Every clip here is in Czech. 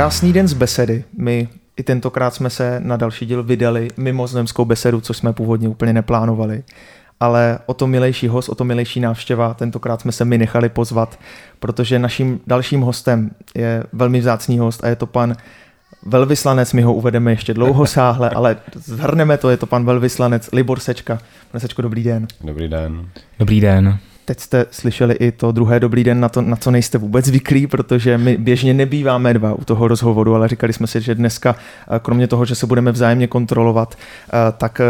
Krásný den z besedy. My i tentokrát jsme se na další díl vydali mimo zemskou besedu, což jsme původně úplně neplánovali. Ale o to milejší host, o to milejší návštěva, tentokrát jsme se my nechali pozvat, protože naším dalším hostem je velmi vzácný host a je to pan velvyslanec, my ho uvedeme ještě dlouho sáhle, ale zhrneme to, je to pan velvyslanec Libor Sečka. Pane Sečko, dobrý den. Dobrý den. Dobrý den. Teď jste slyšeli i to druhé dobrý den, na, to, na co nejste vůbec zvyklí, protože my běžně nebýváme dva u toho rozhovoru, ale říkali jsme si, že dneska, kromě toho, že se budeme vzájemně kontrolovat, tak eh,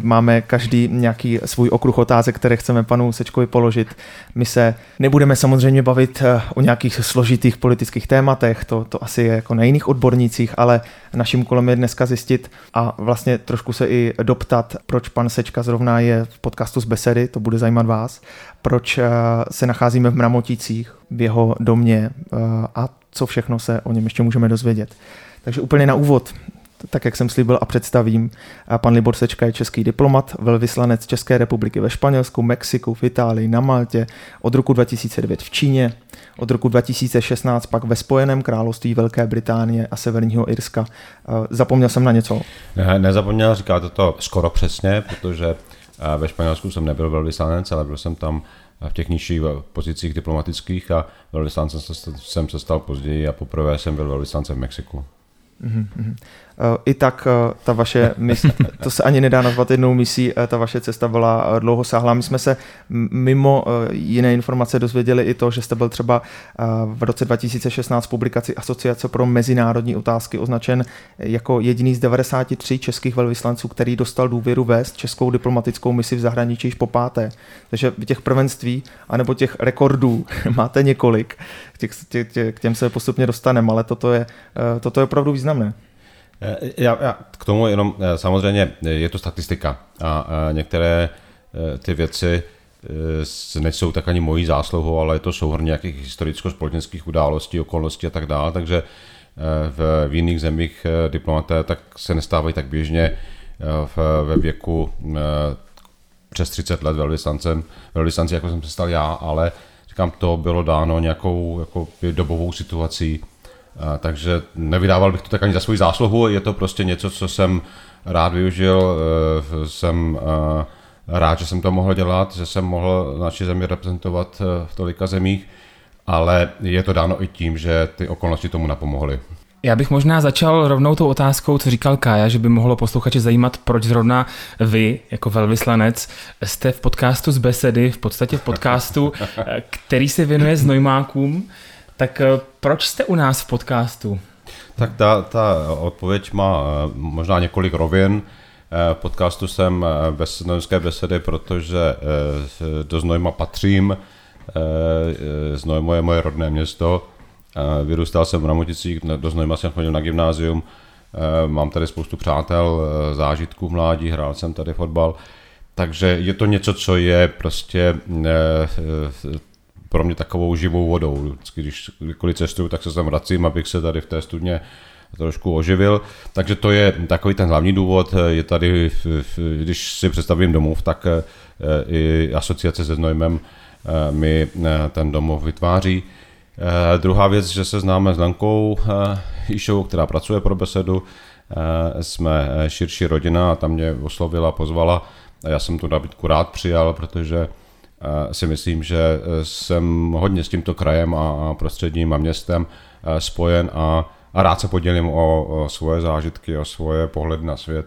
máme každý nějaký svůj okruh otázek, které chceme panu Sečkovi položit. My se nebudeme samozřejmě bavit o nějakých složitých politických tématech, to, to asi je jako na jiných odbornících, ale naším úkolem je dneska zjistit a vlastně trošku se i doptat, proč pan Sečka zrovna je v podcastu z Besedy, to bude zajímat vás, proč eh, se nacházíme v Mramoticích, v jeho domě eh, a co všechno se o něm ještě můžeme dozvědět. Takže úplně na úvod, tak jak jsem slíbil a představím, eh, pan Libor Sečka je český diplomat, velvyslanec České republiky ve Španělsku, Mexiku, v Itálii, na Maltě, od roku 2009 v Číně, od roku 2016 pak ve Spojeném království Velké Británie a Severního Irska. Zapomněl jsem na něco? Ne, nezapomněl, říkáte to skoro přesně, protože ve Španělsku jsem nebyl velvyslanec, ale byl jsem tam v těch nižších pozicích diplomatických a velvyslancem jsem se stal později a poprvé jsem byl velvyslancem v Mexiku. Mm-hmm. I tak eh, ta vaše mise, to se ani nedá nazvat jednou misí, eh, ta vaše cesta byla dlouhosáhlá. My jsme se mimo jiné informace dozvěděli i to, že jste byl třeba v roce 2016 v publikaci Asociace pro mezinárodní otázky označen jako jediný z 93 českých velvyslanců, který dostal důvěru vést českou diplomatickou misi v zahraničí již po páté. Takže těch prvenství anebo těch rekordů máte několik, k těm se postupně dostaneme, ale toto je, toto je opravdu významné. Eh, já, já k tomu jenom, eh, samozřejmě je to statistika a, některé eh, ty věci nejsou tak ani mojí zásluhou, ale je to souhrn nějakých historicko-společenských událostí, okolností a tak dále, takže v, v jiných zemích diplomaté tak se nestávají tak běžně v, ve věku přes 30 let velvyslancem, velvyslanci, jako jsem se stal já, ale říkám, to bylo dáno nějakou jako dobovou situací, takže nevydával bych to tak ani za svou zásluhu, je to prostě něco, co jsem rád využil, e, jsem e, rád, že jsem to mohl dělat, že jsem mohl naši zemi reprezentovat e, v tolika zemích, ale je to dáno i tím, že ty okolnosti tomu napomohly. Já bych možná začal rovnou tou otázkou, co říkal Kája, že by mohlo posluchače zajímat, proč zrovna vy, jako velvyslanec, jste v podcastu z besedy, v podstatě v podcastu, který se věnuje znojmákům. Tak eh, proč jste u nás v podcastu? Tak ta, ta odpověď má eh, možná několik rovin. Eh, v podcastu jsem bez znojemské besedy, protože do Znojma patřím. Znojmo je moje rodné město. Vyrůstal jsem v Ramoticích, do Znojma jsem chodil na gymnázium. Mám tady spoustu přátel, zážitků mládí, hrál jsem tady fotbal. Takže je to něco, co je prostě pro mě takovou živou vodou. Vždycky, když kdykoliv cestuju, tak se tam vracím, abych se tady v té studně trošku oživil. Takže to je takový ten hlavní důvod. Je tady, když si představím domov, tak eh, i asociace se Znojmem eh, mi eh, ten domov vytváří. Druhá věc, že se známe s Lenkou Jíšovou, která pracuje pro besedu. Jsme širší rodina a tam mě oslovila, pozvala. Já jsem tu nabídku rád přijal, protože si myslím, že e, jsem hodně s tímto krajem a prostředním a městem e, spojen a, a rád se podělím o, o svoje zážitky, o svoje pohledy na svět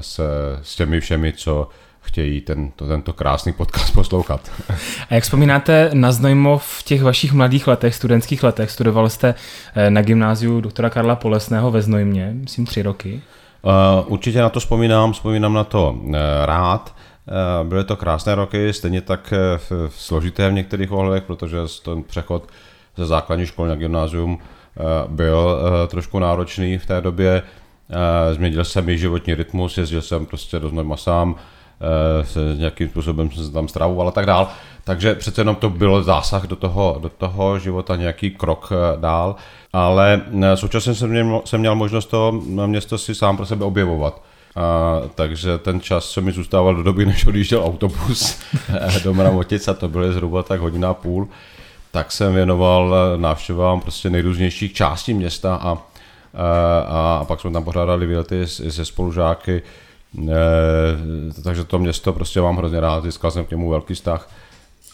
se, s těmi všemi, co chtějí tento, tento krásný podcast poslouchat. A jak vzpomínáte na Znojmo v těch vašich mladých letech, studentských letech? Studoval jste na gymnáziu doktora Karla Polesného ve Znojmě, myslím tři roky. Uh, určitě na to vzpomínám, vzpomínám na to rád. Eh, byly to krásné roky, stejně tak eh, složité v některých ohledech, protože ten přechod ze základní školy na gymnázium eh, byl trošku náročný v té době. Změnil jsem i životní rytmus, jezdil jsem prostě do Znojma sám, s nějakým způsobem jsem se tam stravoval a tak dál. Takže přece jenom to byl zásah do toho, do toho života, nějaký krok dál, ale současně jsem měl, jsem měl možnost to město si sám pro sebe objevovat. A, takže ten čas, co mi zůstával do doby, než odjížděl autobus do Mramotic, a to bylo zhruba tak hodina a půl, tak jsem věnoval návštěvám prostě nejrůznějších částí města a a, a pak jsme tam pořádali výlety se spolužáky, takže to město prostě mám hrozně rád, získal jsem k němu velký vztah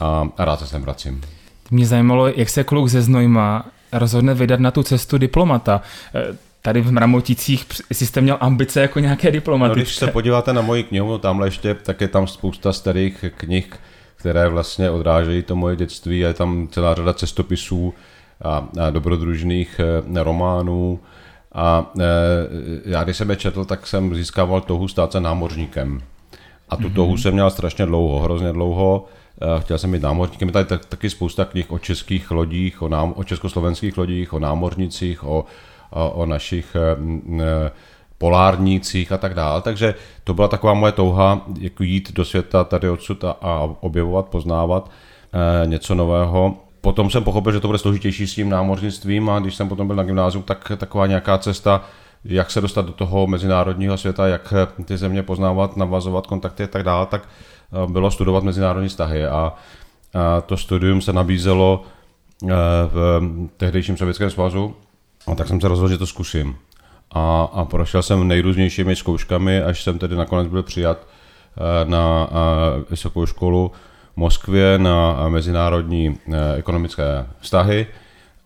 a, a rád se sem vracím. Mě zajímalo, jak se kluk ze Znojma rozhodne vydat na tu cestu diplomata tady v Mramoticích, jestli jste měl ambice jako nějaké diplomatické. No, když se podíváte na moji knihu, tamhle ještě, tak je tam spousta starých knih, které vlastně odrážejí to moje dětství. Je tam celá řada cestopisů a, a dobrodružných e, románů. A e, já když jsem je četl, tak jsem získával touhu stát se námořníkem. A tu mm-hmm. touhu jsem měl strašně dlouho, hrozně dlouho. E, chtěl jsem být námořníkem. Je tady taky spousta knih o českých lodích, o, nám, o československých lodích, o námořnicích, o o, našich eh, polárnících a tak dále. Takže to byla taková moje touha, jako jít do světa tady odsud a, a objevovat, poznávat e, něco nového. Potom jsem pochopil, že to bude složitější s tím námořnictvím a když jsem potom byl na gymnáziu, tak taková nějaká cesta, jak se dostat do toho mezinárodního světa, jak ty země poznávat, navazovat kontakty a tak dále, tak eh, bylo studovat mezinárodní vztahy a, a to studium se nabízelo v tehdejším Sovětském svazu, a tak jsem se rozhodl, že to zkusím. A, a prošel jsem nejrůznějšími zkouškami, až jsem tedy nakonec byl přijat eh, na eh, vysokou školu v Moskvě na mezinárodní eh, ekonomické vztahy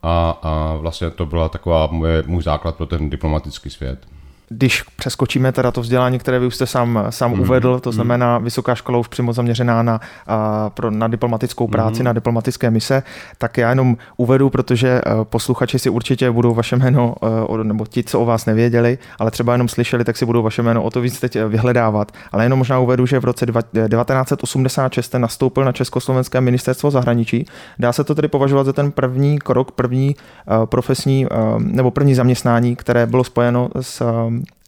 a, a vlastně to byla taková moje, můj základ pro ten diplomatický svět když přeskočíme teda to vzdělání, které vy už jste sám, sám mm. uvedl, to mhm. znamená vysoká škola už přímo zaměřená na, a, pro, na diplomatickou práci, mm. na diplomatické mise, tak já jenom uvedu, protože posluchači si určitě budou vaše jméno, nebo ti, co o vás nevěděli, ale třeba jenom slyšeli, tak si budou vaše jméno o to víc teď vyhledávat. Ale jenom možná uvedu, že v roce 1986 jste nastoupil na Československé ministerstvo zahraničí. Dá se to tedy považovat za ten první krok, první profesní nebo první zaměstnání, které bylo spojeno s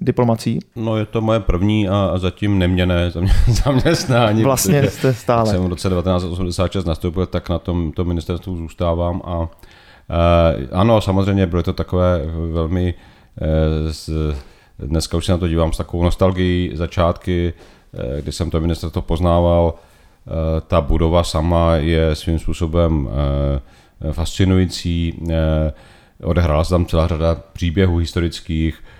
diplomací? No je to moje první a zatím neměné zaměstnání. Vlastně jste stále. Jsem v roce 1986 nastoupil, tak na tom to ministerstvu zůstávám a e, ano, samozřejmě bylo to takové velmi, e, z, dneska už se na to dívám s takovou nostalgií začátky, e, kdy jsem to ministerstvo poznával, e, ta budova sama je svým způsobem e, fascinující, e, odehrála se tam celá řada příběhů historických, Eh,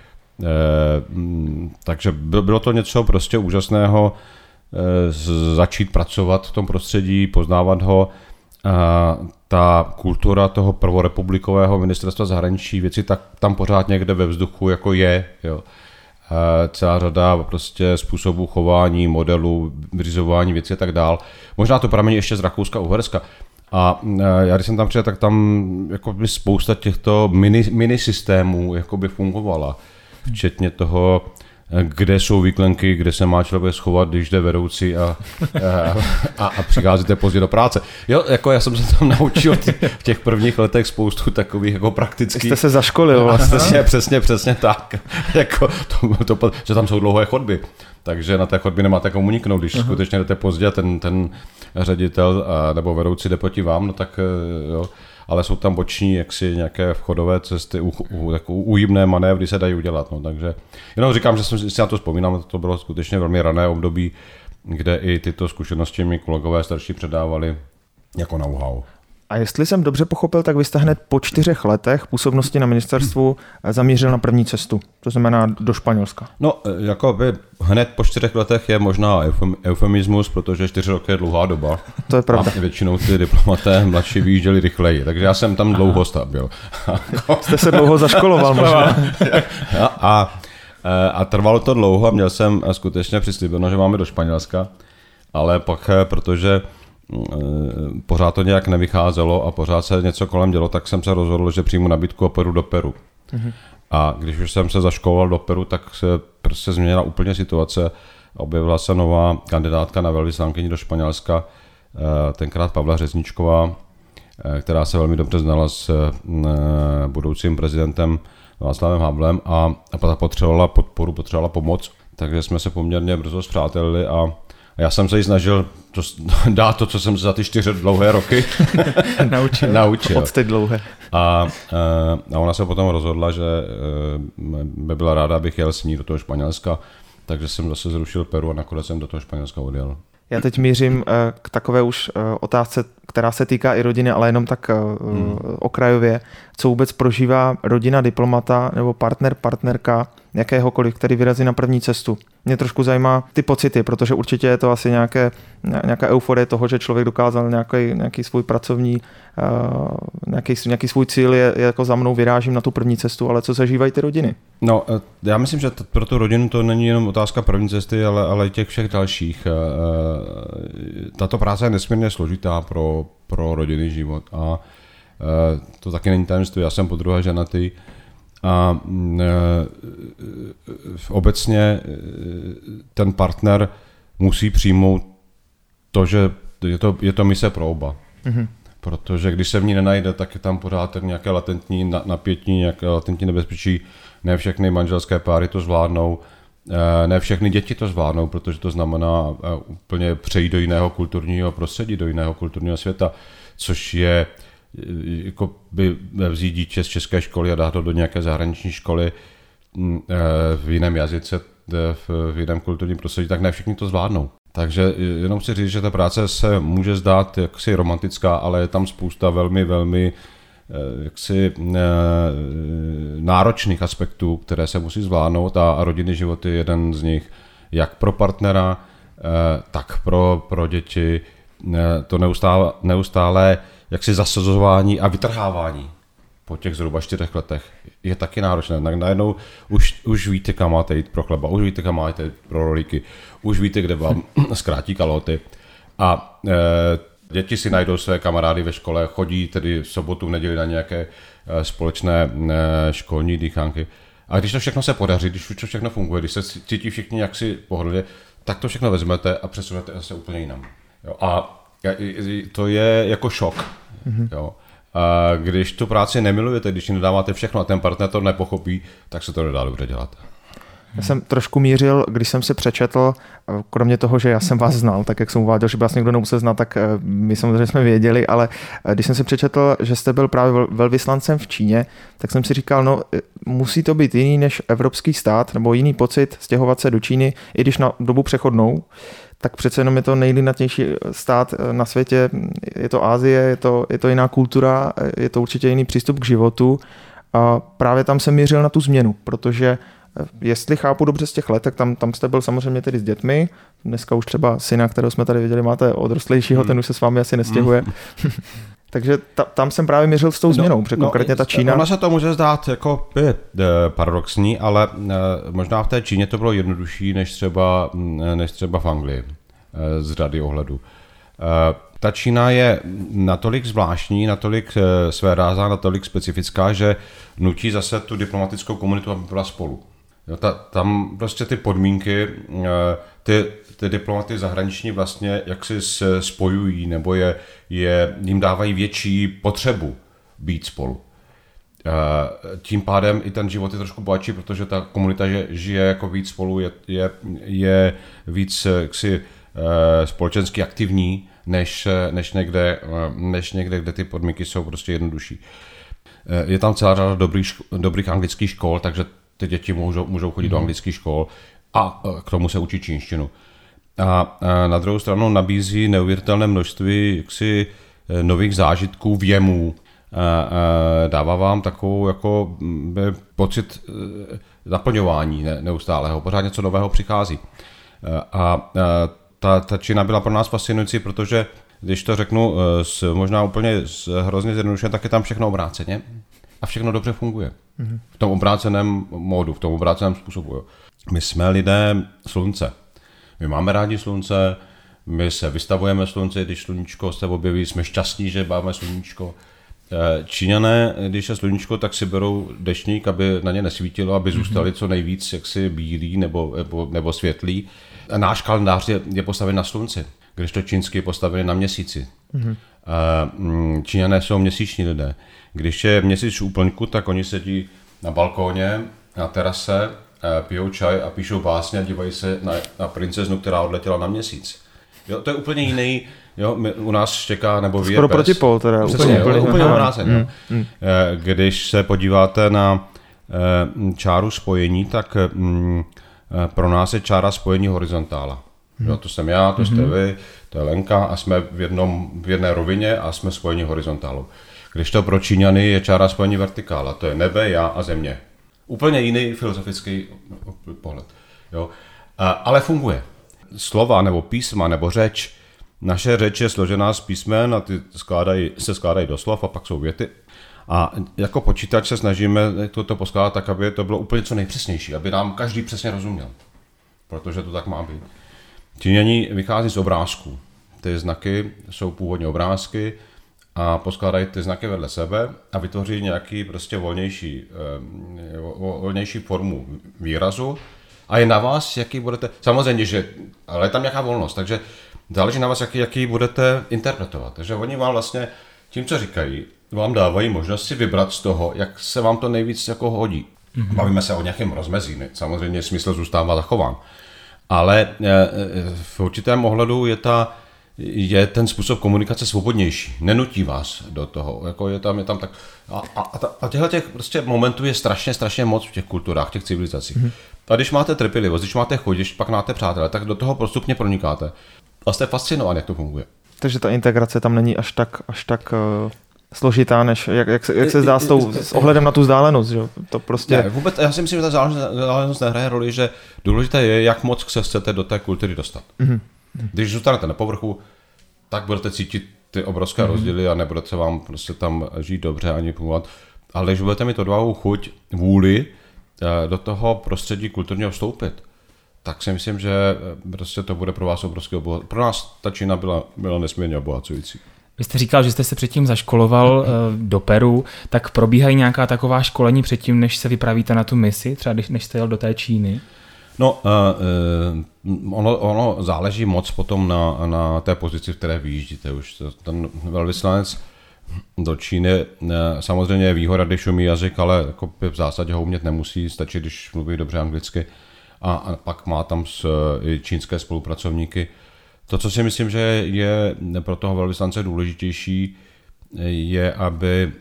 takže bylo to něco prostě úžasného eh, začít pracovat v tom prostředí, poznávat ho. Ta kultura toho prvorepublikového ministerstva zahraničí věci tak tam pořád někde ve vzduchu jako je. Jo. Celá řada prostě způsobů chování, modelů, vyřizování věcí a tak dál. Možná to pramení ještě z Rakouska, Uherska. A eh, já když jsem tam přijel, tak tam jako by spousta těchto mini, mini systémů jako by fungovala včetně toho, kde jsou výklenky, kde se má člověk schovat, když jde vedoucí a, a, a přicházíte pozdě do práce. Jo, jako já jsem se tam naučil v těch prvních letech spoustu takových jako praktických. Jste se zaškolil vlastně. Přesně, přesně, přesně tak. jako to, to, že tam jsou dlouhé chodby. Takže na té chodbě nemáte komu uniknout. Když uh-huh. skutečně jdete pozdě a ten, ten ředitel a, nebo vedoucí jde proti vám, no tak jo, ale jsou tam boční jaksi nějaké vchodové cesty, u, u, jako ujímné manévry se dají udělat. No, takže jenom říkám, že jsem si na to vzpomínám, to bylo skutečně velmi rané období, kde i tyto zkušenosti mi kolegové starší předávali jako know-how. A jestli jsem dobře pochopil, tak vy jste hned po čtyřech letech působnosti na ministerstvu zamířil na první cestu, to znamená do Španělska. No, jako by hned po čtyřech letech je možná eufemismus, protože čtyři roky je dlouhá doba. To je pravda. A většinou ty diplomaté mladší vyjížděli rychleji, takže já jsem tam dlouho byl. Jste se dlouho zaškoloval možná. a, a, a trvalo to dlouho a měl jsem skutečně přislíbeno, že máme do Španělska, ale pak, protože pořád to nějak nevycházelo a pořád se něco kolem dělo, tak jsem se rozhodl, že přijmu nabídku a pojedu do Peru. Mm-hmm. A když už jsem se zaškoloval do Peru, tak se prostě změnila úplně situace. Objevila se nová kandidátka na velvyslankyni do Španělska, eh, tenkrát Pavla Řezničková, eh, která se velmi dobře znala s budoucím prezidentem Václavem Havlem a, a potřebovala podporu, potřebovala pomoc, takže jsme se poměrně brzo zpřátelili a já jsem se jí snažil to, dát to, co jsem za ty čtyři dlouhé roky naučil. naučil. Od teď dlouhé. A, eh, a ona se potom rozhodla, že eh, by byla ráda, abych jel s ní do toho Španělska, takže jsem zase zrušil Peru a nakonec jsem do toho Španělska odjel. Já teď mířím k takové už otázce, která se týká i rodiny, ale jenom tak hmm. okrajově. Co vůbec prožívá rodina diplomata nebo partner, partnerka jakéhokoliv, který vyrazí na první cestu. Mě trošku zajímá ty pocity, protože určitě je to asi nějaké, nějaká euforie toho, že člověk dokázal nějaký, nějaký svůj pracovní, uh, nějaký, nějaký svůj cíl je, je jako za mnou vyrážím na tu první cestu, ale co zažívají ty rodiny? No, eh, já myslím, že pro tu rodinu to není jenom otázka první cesty, ale, ale i těch všech dalších. Eh, tato práce je nesmírně složitá pro, pro rodinný život a to taky není tajemství. Já jsem po druhé ženatý, a mm, e, obecně e, ten partner musí přijmout to, že je to, je to mise pro oba. Mm-hmm. Protože když se v ní nenajde, tak je tam pořád nějaké latentní napětí, nějaké latentní nebezpečí. Ne všechny manželské páry to zvládnou, e, ne všechny děti to zvládnou, protože to znamená úplně přejít do jiného kulturního prostředí, do jiného kulturního světa, což je jako by vzít dítě z české školy a dát ho do nějaké zahraniční školy mm, eh, v jiném jazyce, eh, v jiném kulturním prostředí, tak ne všichni to zvládnou. Takže jenom chci říct, že ta práce se může zdát jaksi romantická, ale je tam spousta velmi, velmi eh, jaksi náročných aspektů, které se musí zvládnout a rodinný život je jeden z nich, jak pro partnera, tak pro, pro děti. To neustále, neustále jaksi zasazování a vytrhávání po těch zhruba čtyřech letech je taky náročné. Najednou už, už víte, kam máte jít pro chleba, už víte, kam máte jít pro rolíky, už víte, kde vám zkrátí kaloty. A e, děti si najdou své kamarády ve škole, chodí tedy v sobotu, v neděli na nějaké e, společné e, školní dýchánky. A když to všechno se podaří, když už to všechno funguje, když se cítí všichni jaksi pohodlně, tak to všechno vezmete a přesunete se úplně jinam. Jo. A to je jako šok. Mm-hmm. Jo. A když tu práci nemilujete, když nedáváte všechno a ten partner to nepochopí, tak se to nedá dobře dělat. Já jsem trošku mířil, když jsem si přečetl, kromě toho, že já jsem vás znal, tak jak jsem uváděl, že by vás někdo nemusel znát, tak eh, my samozřejmě jsme věděli, ale eh, když jsem si přečetl, že jste byl právě velvyslancem v Číně, tak jsem si říkal, no eh, musí to být jiný než evropský stát, nebo jiný pocit stěhovat se do Číny, i když na dobu přechodnou, tak přece jenom je to nejlidnatější stát na světě, je to Ázie, je to, je to jiná kultura, je to určitě jiný přístup k životu a právě tam jsem mířil na tu změnu, protože jestli chápu dobře z těch let, tak tam, tam jste byl samozřejmě tedy s dětmi, dneska už třeba syna, kterého jsme tady viděli, máte odrostlejšího, hmm. ten už se s vámi asi nestěhuje. Hmm. Takže ta, tam jsem právě měřil s tou no, změnou, no, protože no, konkrétně ta Čína... Ona se to může zdát jako eh, paradoxní, ale eh, možná v té Číně to bylo jednodušší než třeba, mm, než třeba v Anglii eh, z řady ohledu. Ta Čína je natolik zvláštní, natolik své ráza, natolik specifická, že nutí zase tu diplomatickou komunitu, aby byla spolu. Jo, ta, tam prostě ty podmínky, ty, ty diplomaty zahraniční vlastně jak si spojují, nebo je, je, jim dávají větší potřebu být spolu. Tím pádem i ten život je trošku bohatší, protože ta komunita žije jako víc spolu, je, je, je víc jaksi, e, společensky aktivní, než, než, někde, než někde, kde ty podmínky jsou prostě jednodušší. Je tam celá řada dobrých, dobrých anglických škol, takže ty děti můžou, můžou chodit mm. do mhm. anglických škol a e, k tomu se učí čínštinu. A na druhou stranu nabízí neuvěřitelné množství jaksi e, nových zážitků, věmů. Dává vám takovou jako pocit e, naplňování neustálého, pořád něco nového přichází. A ta, ta Čína byla pro nás fascinující, protože když to řeknu s, možná úplně s, hrozně zjednodušeně, tak je tam všechno obráceně a všechno dobře funguje. Mm-hmm. V tom obráceném módu, v tom obráceném způsobu. Jo. My jsme lidé slunce. My máme rádi slunce, my se vystavujeme slunce, když sluníčko se objeví, jsme šťastní, že máme sluníčko. Eh, Číňané, když je sluníčko, tak si berou dešník, aby na ně nesvítilo, aby zůstali co nejvíc jaksi bílí nebo, nebo, nebo světlí. Náš kalendář je, je postaven na slunci, když to čínský je postavený na měsíci. Mm-hmm. Číňané jsou měsíční lidé. Když je měsíc v úplňku, tak oni sedí na balkóně, na terase, pijou čaj a píšou básně a dívají se na, na princeznu, která odletěla na měsíc. Jo, to je úplně jiný, jo, my, u nás štěká nebo vyje Skoro protipol teda. Přesně, úplně, úplně, úplně obráceně. Mm, mm. Když se podíváte na čáru spojení, tak mm, pro nás je čára spojení horizontála. Hmm. Jo, to jsem já, to jste hmm. vy, to je Lenka a jsme v, jednom, v jedné rovině a jsme spojeni horizontálou. Když to pro Číňany je čára spojení vertikála, to je nebe, já a země. Úplně jiný filozofický pohled. Jo? A, ale funguje. Slova nebo písma nebo řeč, naše řeč je složená z písmen a ty skládají, se skládají do slov a pak jsou věty. A jako počítač se snažíme toto poskládat tak, aby to bylo úplně co nejpřesnější, aby nám každý přesně rozuměl. Protože to tak má být. Číňaní vychází z obrázků. Ty znaky jsou původně obrázky a poskládají ty znaky vedle sebe a vytvoří nějaký prostě volnější, eh, volnější formu výrazu a je na vás, jaký budete, samozřejmě, že, ale je tam nějaká volnost, takže záleží na vás, jaký, jaký budete interpretovat. Takže oni vám vlastně tím, co říkají, vám dávají možnost si vybrat z toho, jak se vám to nejvíc jako hodí. Mm-hmm. Bavíme se o nějakém rozmezí, samozřejmě smysl zůstává zachován. Ale eh, eh, v určitém ohledu je, ta, je ten způsob komunikace svobodnější. Nenutí vás do toho. Jako je tam, je tam tak... A, a, a těchto těch prostě momentů je strašně, strašně moc v těch kulturách, v těch civilizacích. Mm-hmm. A když máte trpělivost, když máte když pak máte přátelé, tak do toho postupně pronikáte. A jste fascinován, jak to funguje. Takže ta integrace tam není až tak, až tak uh, složitá, než jak, jak, se, jak se zdá s, tou, s ohledem na tu vzdálenost. Že? To prostě... Ne, vůbec, já si myslím, že ta vzdálenost nehraje roli, že důležité je, jak moc se chcete do té kultury dostat. Mm-hmm. Když zůstanete na povrchu, tak budete cítit ty obrovské mm-hmm. rozdíly a nebudete vám prostě tam žít dobře ani fungovat. Ale když budete mít odvahu, chuť, vůli eh, do toho prostředí kulturního vstoupit, tak si myslím, že eh, prostě to bude pro vás obrovský obohacující. Pro nás ta Čína byla, byla nesmírně obohacující. Vy jste říkal, že jste se předtím zaškoloval eh, do Peru, tak probíhají nějaká taková školení předtím, než se vypravíte na tu misi, třeba než jste jel do té Číny? No, uh, ono, ono záleží moc potom na, na té pozici, v které vyjíždíte. Už ten velvyslanec do Číny uh, samozřejmě je výhoda, když umí jazyk, ale jako v zásadě ho umět nemusí, stačí, když mluví dobře anglicky. A, a pak má tam s, i čínské spolupracovníky. To, co si myslím, že je pro toho velvyslance důležitější, je, aby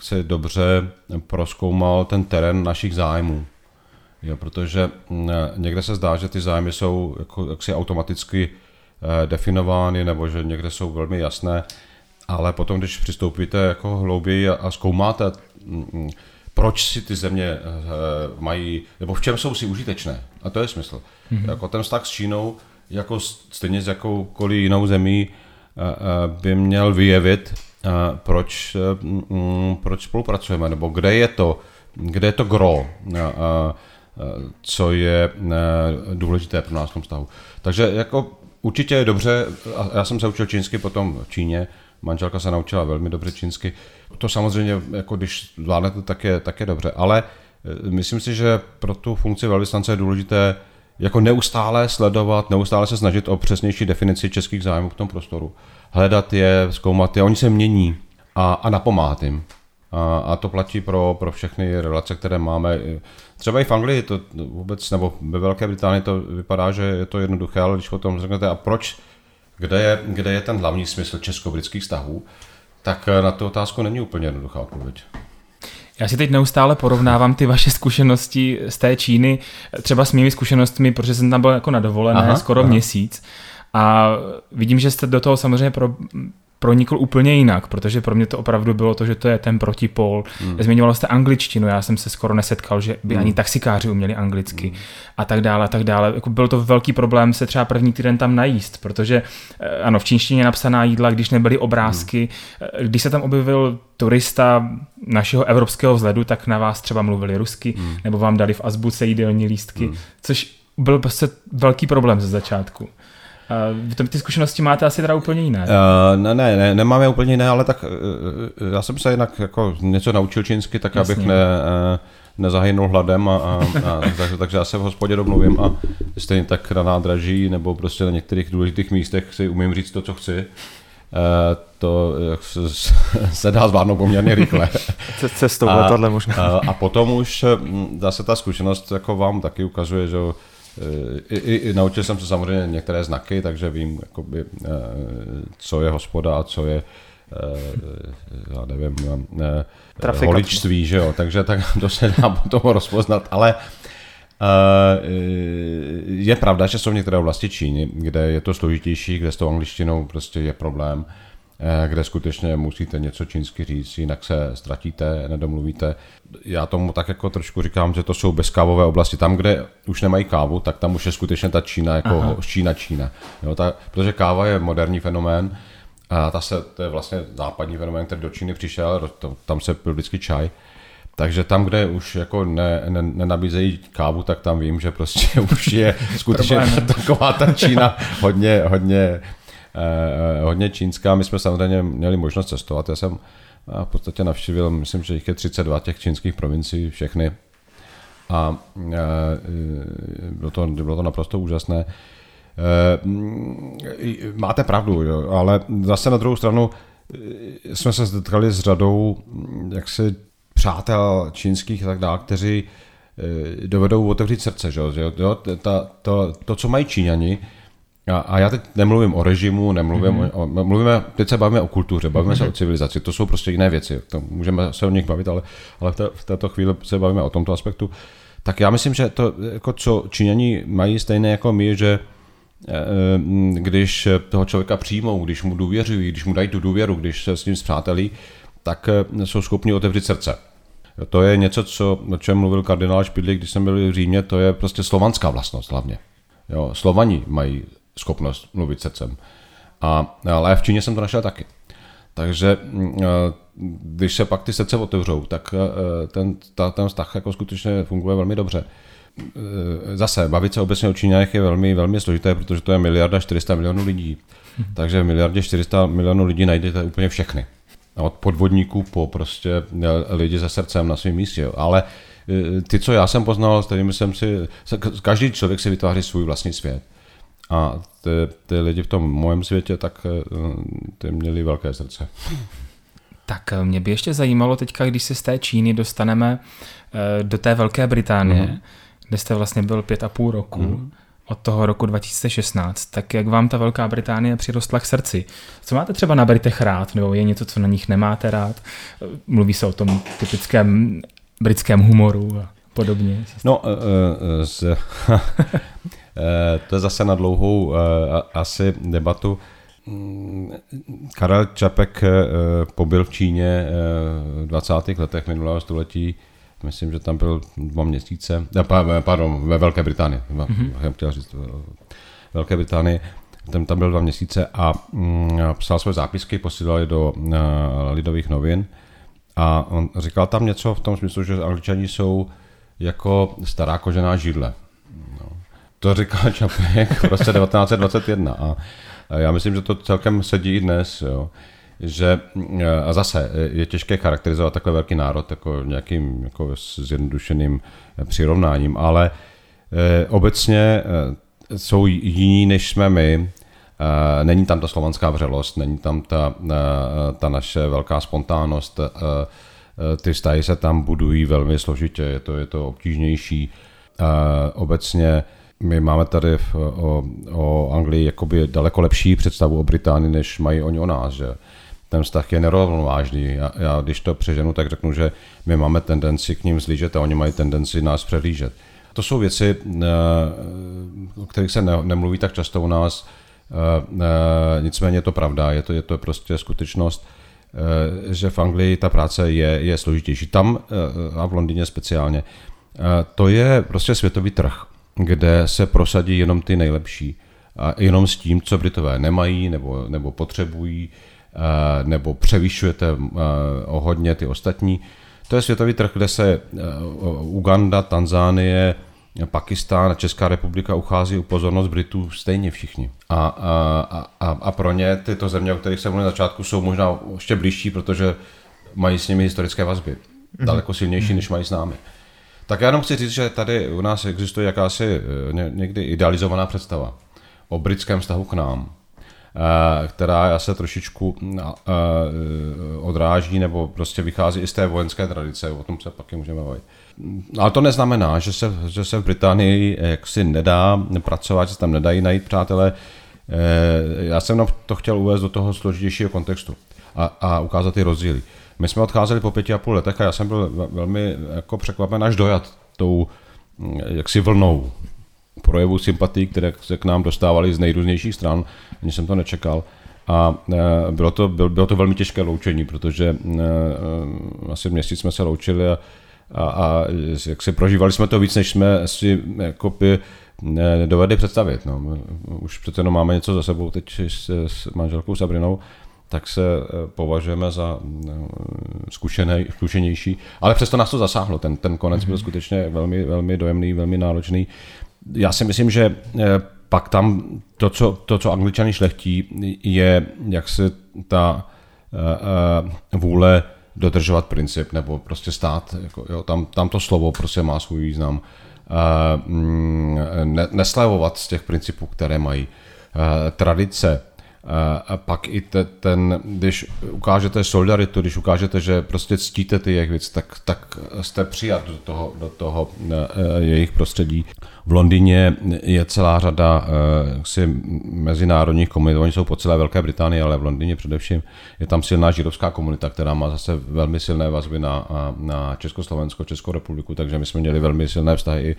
se dobře proskoumal ten terén našich zájmů. Jo, protože mm, někde se zdá, že ty zájmy jsou jako, jaksi automaticky eh, definovány nebo že někde jsou velmi jasné, ale potom, když přistoupíte jako hlouběji a, a zkoumáte, mm, proč si ty země eh, mají, nebo v čem jsou si užitečné, a to je smysl. Mm-hmm. Jako ten vztah s Čínou, jako stejně s jakoukoliv jinou zemí, eh, by měl vyjevit, proč, mm, proč spolupracujeme, nebo kde je to, kde je to gro co je eh, důležité pro nás v tom vztahu. Takže jako určitě je dobře, já jsem se učil čínsky potom v Číně, manželka se naučila velmi dobře čínsky. To samozřejmě, jako když zvládnete, tak je, tak je dobře, ale eh, myslím si, že pro tu funkci velvyslance je důležité jako neustále sledovat, neustále se snažit o přesnější definici českých zájmů v tom prostoru. Hledat je, zkoumat je, oni se mění a, a napomáhat jim. A, a to platí pro, pro všechny relace, které máme. Třeba i v Anglii to vůbec, nebo ve Velké Británii to vypadá, že je to jednoduché, ale když o tom řeknete, a proč, kde je, kde je ten hlavní smysl česko-britských vztahů, tak na tu otázku není úplně jednoduchá odpověď. Já si teď neustále porovnávám ty vaše zkušenosti z té Číny, třeba s mými zkušenostmi, protože jsem tam byl jako na dovolené aha, skoro aha. měsíc. A vidím, že jste do toho samozřejmě pro, pronikl úplně jinak, protože pro mě to opravdu bylo to, že to je ten protipol. Hmm. Zmiňoval jste angličtinu, já jsem se skoro nesetkal, že by hmm. ani taxikáři uměli anglicky hmm. a tak dále a tak dále. Jako byl to velký problém se třeba první týden tam najíst, protože eh, ano, v čínštině napsaná jídla, když nebyly obrázky, hmm. když se tam objevil turista našeho evropského vzhledu, tak na vás třeba mluvili rusky, hmm. nebo vám dali v azbuce jídelní lístky, hmm. což byl prostě velký problém ze začátku. Vy ty zkušenosti máte asi teda úplně jiné. Uh, ne, ne, ne, nemáme úplně jiné, ale tak uh, já jsem se jinak jako něco naučil čínsky, tak Jasně. abych ne, uh, nezahynul hladem, a, a, a, takže, takže já se v hospodě domluvím a stejně tak na nádraží nebo prostě na některých důležitých místech si umím říct to, co chci. Uh, to se dá zvládnout poměrně rychle. Cestou letadle možná. A, a potom už zase ta zkušenost jako vám taky ukazuje, že i, i, i naučil jsem se samozřejmě některé znaky, takže vím, jakoby, eh, co je hospoda a co je eh, já nevím, eh, Trafika. holičství, že jo, takže tak to se dá potom rozpoznat, ale je pravda, že jsou některé oblasti Číny, kde je to složitější, kde s tou angličtinou prostě je problém, kde skutečně musíte něco čínsky říct, jinak se ztratíte, nedomluvíte. Já tomu tak jako trošku říkám, že to jsou bezkávové oblasti. Tam, kde už nemají kávu, tak tam už je skutečně ta Čína jako Aha. Čína Čína. Jo, ta, protože káva je moderní fenomén, a ta se, to je vlastně západní fenomén, který do Číny přišel, tam se pil vždycky čaj. Takže tam, kde už jako ne, ne, nenabízejí kávu, tak tam vím, že prostě už je skutečně taková ta Čína hodně, hodně, eh, hodně čínská. My jsme samozřejmě měli možnost cestovat. Já jsem v podstatě navštívil, myslím, že jich je 32 těch čínských provincií, všechny. A eh, bylo to, bylo to naprosto úžasné. Eh, máte pravdu, jo, ale zase na druhou stranu eh, jsme se setkali s řadou jaksi přátel čínských a tak dále, kteří eh, dovedou otevřít srdce, že jo? Ta, to, to, co mají Číňani, a, a já teď nemluvím o režimu, nemluvím mm-hmm. o, mluvíme, teď se bavíme o kultuře, bavíme mm-hmm. se o civilizaci, to jsou prostě jiné věci, to můžeme se o nich bavit, ale, ale v, té, v této chvíli se bavíme o tomto aspektu. Tak já myslím, že to, jako co Číňani mají stejné jako my, že Eh, když toho člověka přijmou, když mu důvěřují, když mu dají tu důvěru, když se s ním zpřátelí, tak eh, jsou schopni otevřít srdce. To je něco, co, o čem mluvil kardinál Špidlík, když jsem byl v Římě, to je prostě slovanská vlastnost hlavně. Jo, Slovani mají schopnost mluvit srdcem. A, ale v Číně jsem to našel taky. Takže mm, eh, když se pak ty srdce otevřou, tak ten, ta, ten vztah jako skutečně funguje velmi dobře. Eh, zase bavit se obecně o Číňanech je velmi, velmi složité, protože to je miliarda 400 milionů lidí. Takže v miliardě 400 milionů lidí najdete úplně všechny. Od podvodníků po prostě eh, lidi se srdcem na svém místě. Ale eh, ty, co já jsem poznal, s kterými jsem si, každý člověk si vytváří svůj vlastní svět. A ty, ty lidi v tom mojem světě, tak ty měli velké srdce. Tak mě by ještě zajímalo teďka, když se z té Číny dostaneme do té Velké Británie, mm-hmm kde jste vlastně byl pět a půl roku, mm. od toho roku 2016, tak jak vám ta Velká Británie přirostla k srdci? Co máte třeba na Britech rád, nebo je něco, co na nich nemáte rád? Mluví se o tom typickém britském humoru a podobně. No, uh, uh, z, to je zase na dlouhou uh, asi debatu. Mm, Karel Čapek pobyl v Číně v 20. letech minulého století Myslím, že tam byl dva měsíce, pardon, ve Velké Británii, mm-hmm. chtěl říct, Velké Británii, ten tam byl dva měsíce a mm, psal své zápisky, posílal je do lidových novin a on říkal tam něco v tom smyslu, že angličani jsou jako stará kožená židle. To říkal Čapek v roce 1921 a já myslím, že to celkem sedí i dnes. Jo že a zase je těžké charakterizovat takhle velký národ jako nějakým jako zjednodušeným přirovnáním, ale eh, obecně eh, jsou jiní, než jsme my. Eh, není tam ta slovanská vřelost, není tam ta, ta naše velká spontánnost. Ty vztahy se tam budují velmi složitě, je to, je to obtížnější. Obecně my máme tady v, o, o Anglii jakoby daleko lepší představu o Británii, než mají oni o nás. Že? ten vztah je nerovnovážný. Já, já když to přeženu, tak řeknu, že my máme tendenci k ním zlížet a oni mají tendenci nás přehlížet. To jsou věci, eh, o kterých se ne, nemluví tak často u nás, eh, eh, nicméně je to pravda, je to, je to prostě skutečnost, že v Anglii ta práce je, je složitější. Tam a v Londýně speciálně. To je prostě světový trh, kde se prosadí jenom ty nejlepší. A jenom s tím, co Britové nemají nebo, nebo potřebují, nebo převyšujete o hodně ty ostatní. To je světový trh, kde se Uganda, Tanzánie, Pakistán a Česká republika uchází o pozornost Britů stejně všichni. A, a, a, a pro ně tyto země, o kterých jsem mluvil na začátku, jsou možná ještě blížší, protože mají s nimi historické vazby. Mm-hmm. Daleko silnější, než mají s námi. Tak já jenom chci říct, že tady u nás existuje jakási někdy idealizovaná představa o britském vztahu k nám. Eh, která se trošičku eh, odráží nebo prostě vychází i z té vojenské tradice, o tom se pak můžeme bavit. Ale to neznamená, že se, že se v Británii jaksi nedá pracovat, že se tam nedají najít přátelé. Eh, já jsem to chtěl uvést do toho složitějšího kontextu a, a ukázat ty rozdíly. My jsme odcházeli po pěti a půl letech a já jsem byl velmi jako překvapen až dojat tou hm, jaksi vlnou projevů sympatí, které se k nám dostávaly z nejrůznějších stran, ani jsem to nečekal. A bylo to, bylo to velmi těžké loučení, protože asi měsíc jsme se loučili a, a, a jak se prožívali jsme to víc, než jsme si jako by dovedli představit. No. Už přece jenom máme něco za sebou teď s, s manželkou Sabrinou, tak se eh, považujeme za eh, zkušenej, zkušenější. Ale přesto nás to zasáhlo. Ten, ten konec byl skutečně velmi, velmi dojemný, velmi náročný. Já si myslím, že eh, pak tam to, co, to, co angličani šlechtí, je jak se ta vůle dodržovat princip nebo prostě stát. Jako, jo, tam, tam to slovo prostě má svůj význam. Uh, ne, neslevovat z těch principů, které mají. Tradice, a pak i te, ten, když ukážete solidaritu, když ukážete, že prostě ctíte ty jejich věc, tak, tak jste přijat do toho, do toho eh, jejich prostředí. V Londýně je celá řada eh, si mezinárodních komunit, oni jsou po celé Velké Británii, ale v Londýně především je tam silná židovská komunita, která má zase velmi silné vazby na, na Československo, Českou republiku, takže my jsme měli velmi silné vztahy i,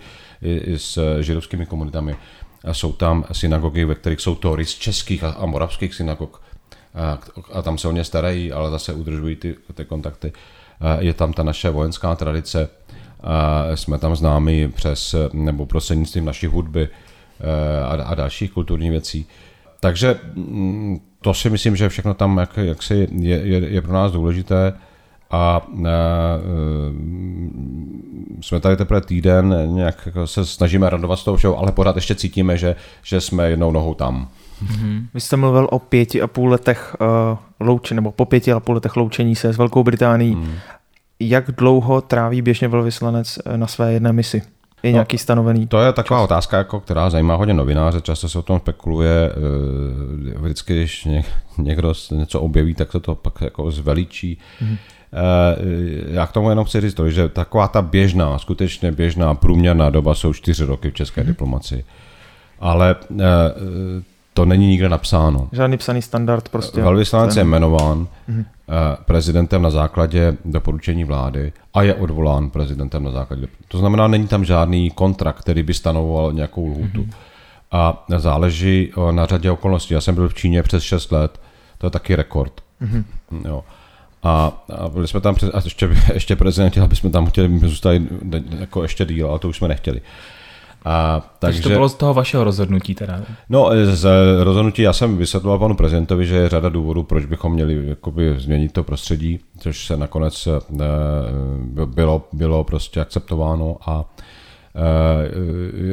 i, i s židovskými komunitami. Jsou tam synagogy, ve kterých jsou tory z českých a moravských synagog a, a tam se o ně starají, ale zase udržují ty, ty kontakty. Je tam ta naše vojenská tradice, jsme tam známi přes nebo prostřednictvím naší hudby a, a dalších kulturních věcí. Takže mm, to si myslím, že všechno tam jak, jak si je, je, je pro nás důležité a e, jsme tady teprve týden, nějak jako se snažíme radovat z toho všeho, ale pořád ještě cítíme, že, že jsme jednou nohou tam. Mm-hmm. Vy jste mluvil o pěti a půl letech uh, louči, nebo po pěti a půl letech loučení se s Velkou Británií. Mm. Jak dlouho tráví běžně velvyslanec na své jedné misi? Je no, nějaký stanovený? To je taková čas. otázka, jako, která zajímá hodně novináře, často se o tom spekuluje. Vždycky, když někdo něco objeví, tak se to pak jako zveličí. Mm. Eh, já k tomu jenom chci říct to, že taková ta běžná, skutečně běžná průměrná doba jsou čtyři roky v české mm-hmm. diplomaci. Ale eh, to není nikde napsáno. Žádný psaný standard prostě. Velvyslanec je jmenován mm-hmm. prezidentem na základě doporučení vlády a je odvolán prezidentem na základě. To znamená, není tam žádný kontrakt, který by stanovoval nějakou lhůtu. Mm-hmm. A záleží na řadě okolností. Já jsem byl v Číně přes 6 let, to je taky rekord. Mm-hmm. Jo. A, a byli jsme tam, před, a ještě, ještě prezident chtěl, aby jsme tam chtěli, zůstali jako ještě díl, ale to už jsme nechtěli. A, takže, takže to bylo z toho vašeho rozhodnutí teda? No, z rozhodnutí já jsem vysvětloval panu prezidentovi, že je řada důvodů, proč bychom měli jakoby, změnit to prostředí, což se nakonec ne, eh, bylo, bylo prostě akceptováno a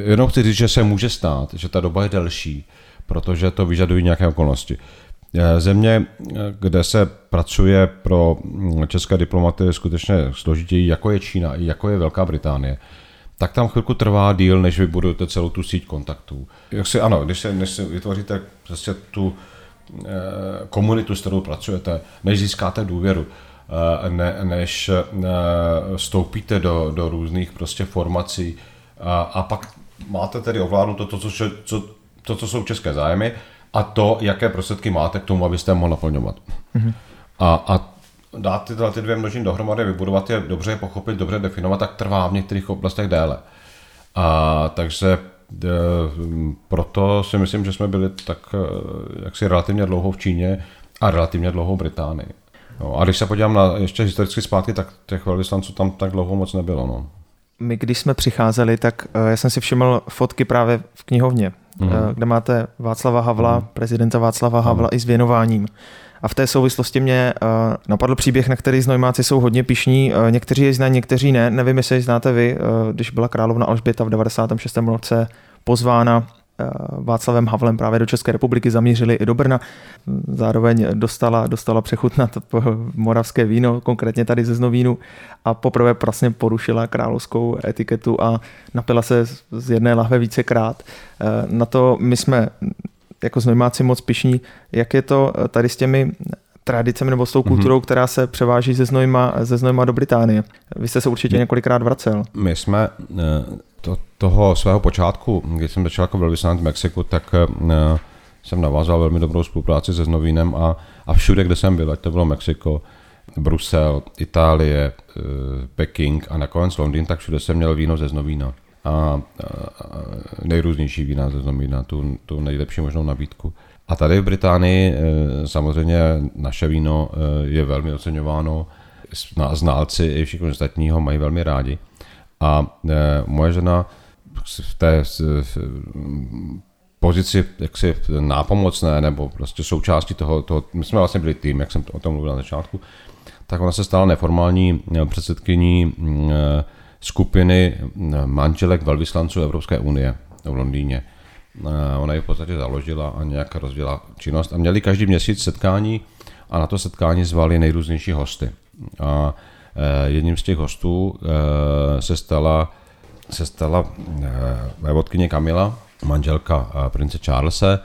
jenom chci říct, že se může stát, že ta doba je delší, protože to vyžadují nějaké okolnosti. Eh, země, eh, kde se pracuje pro mm, české diplomaty skutečně složitěji, jako je Čína, jako je Velká Británie, tak tam chvilku trvá díl, než vybudujete celou tu síť kontaktů. Jak si, ano, když, se, než si vytvoříte prostě tu e, komunitu, s kterou pracujete, než získáte důvěru, e, ne, než e, vstoupíte do, do různých prostě formací a, a pak máte tedy ovládnuto to, co, co, to, co jsou české zájmy, a to, jaké prostředky máte k tomu, abyste je mohl naplňovat. Mm-hmm. A, a dát tyhle ty dvě množiny dohromady, vybudovat je dobře, pochopit, dobře definovat, tak trvá v některých oblastech déle. A takže e, proto si myslím, že jsme byli tak e, jaksi relativně dlouho v Číně a relativně dlouho v Británii. No, a když se podívám na ještě historicky zpátky, tak těch velvyslanců tam tak dlouho moc nebylo. No. My, když jsme přicházeli, tak uh, já jsem si všiml fotky právě v knihovně mm-hmm. kde máte Václava Havla, mm-hmm. prezidenta Václava Havla mm-hmm. i s věnováním. A v té souvislosti mě uh, napadl příběh, na který znojmáci jsou hodně pišní. Uh, někteří je znají, někteří ne. Nevím, jestli znáte vy, uh, když byla královna Alžběta v 96. roce pozvána Eh, Václavem Havlem právě do České republiky zamířili i do Brna. Zároveň dostala, dostala přechutnat moravské víno, konkrétně tady ze Znovínu a poprvé vlastně porušila královskou etiketu a napila se z jedné lahve vícekrát. Eh, na to my jsme jako znojmáci moc pišní, jak je to tady s těmi tradicemi nebo s tou kulturou, mm-hmm. která se převáží ze Znojma, ze Znojma do Británie. Vy jste se určitě několikrát vracel. My jsme eh, to, toho svého počátku, když jsem začal jako velvyslanec v Mexiku, tak uh, jsem navázal velmi dobrou spolupráci se Znovínem a, a všude, kde jsem byl, ať to bylo Mexiko, Brusel, Itálie, uh, Peking a nakonec Londýn, tak všude jsem měl víno ze Znovína. a, a nejrůznější vína, to znamená tu, tu nejlepší možnou nabídku. A tady v Británii samozřejmě naše víno je velmi oceňováno, znalci i všichni ostatní ho mají velmi rádi. A moje žena v té pozici jaksi nápomocné nebo prostě součástí toho, toho, my jsme vlastně byli tým, jak jsem o tom mluvil na začátku, tak ona se stala neformální předsedkyní mm, skupiny manželek velvyslanců Evropské unie v Londýně. Ona ji v podstatě založila a nějak rozdělila činnost a měli každý měsíc setkání a na to setkání zvali nejrůznější hosty. A e, jedním z těch hostů e, se stala, se stala vévodkyně Kamila, manželka prince Charlesa,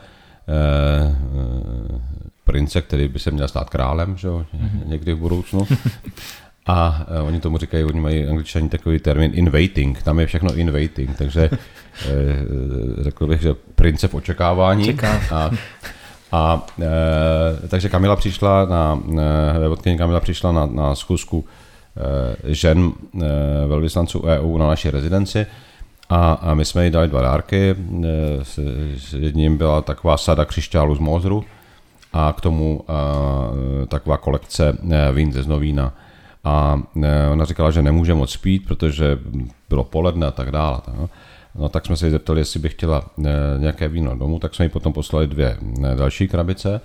prince, který by se měl stát králem, že jo, někdy v budoucnu. A uh, oni tomu říkají, oni mají angličani takový termín in waiting, tam je všechno in waiting, takže uh, řekl bych, že prince v očekávání. Čeká. A, a uh, takže Kamila přišla na, uh, Kamila přišla na, na schůzku uh, žen uh, velvyslanců EU na naší rezidenci a, a my jsme jí dali dva dárky. S, s jedním byla taková sada křišťálu z Mozru a k tomu uh, taková kolekce uh, vín ze Znovína. A uh, ona říkala, že nemůže moc spít, protože bylo poledne a tak dále. No. no tak jsme se jí zeptali, jestli by chtěla uh, nějaké víno domů, tak jsme jí potom poslali dvě uh, další krabice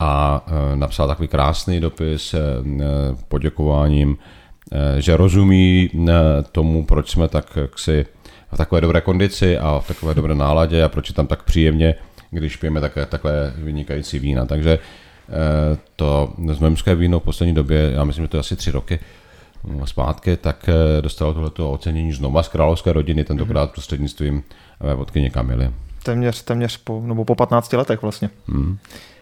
a uh, napsal takový krásný dopis poděkováním, že rozumí tomu, proč jsme tak jaksi v takové dobré kondici a v takové dobré náladě a proč je tam tak příjemně, když pijeme také takové vynikající vína. Takže to znojemské víno v poslední době, já myslím, že to je asi tři roky mm, zpátky, tak eh, dostalo tohleto ocenění znova z královské rodiny, tentokrát prostřednictvím vodkyně Kamily. Téměř, téměř po, nebo po 15 letech vlastně. Hmm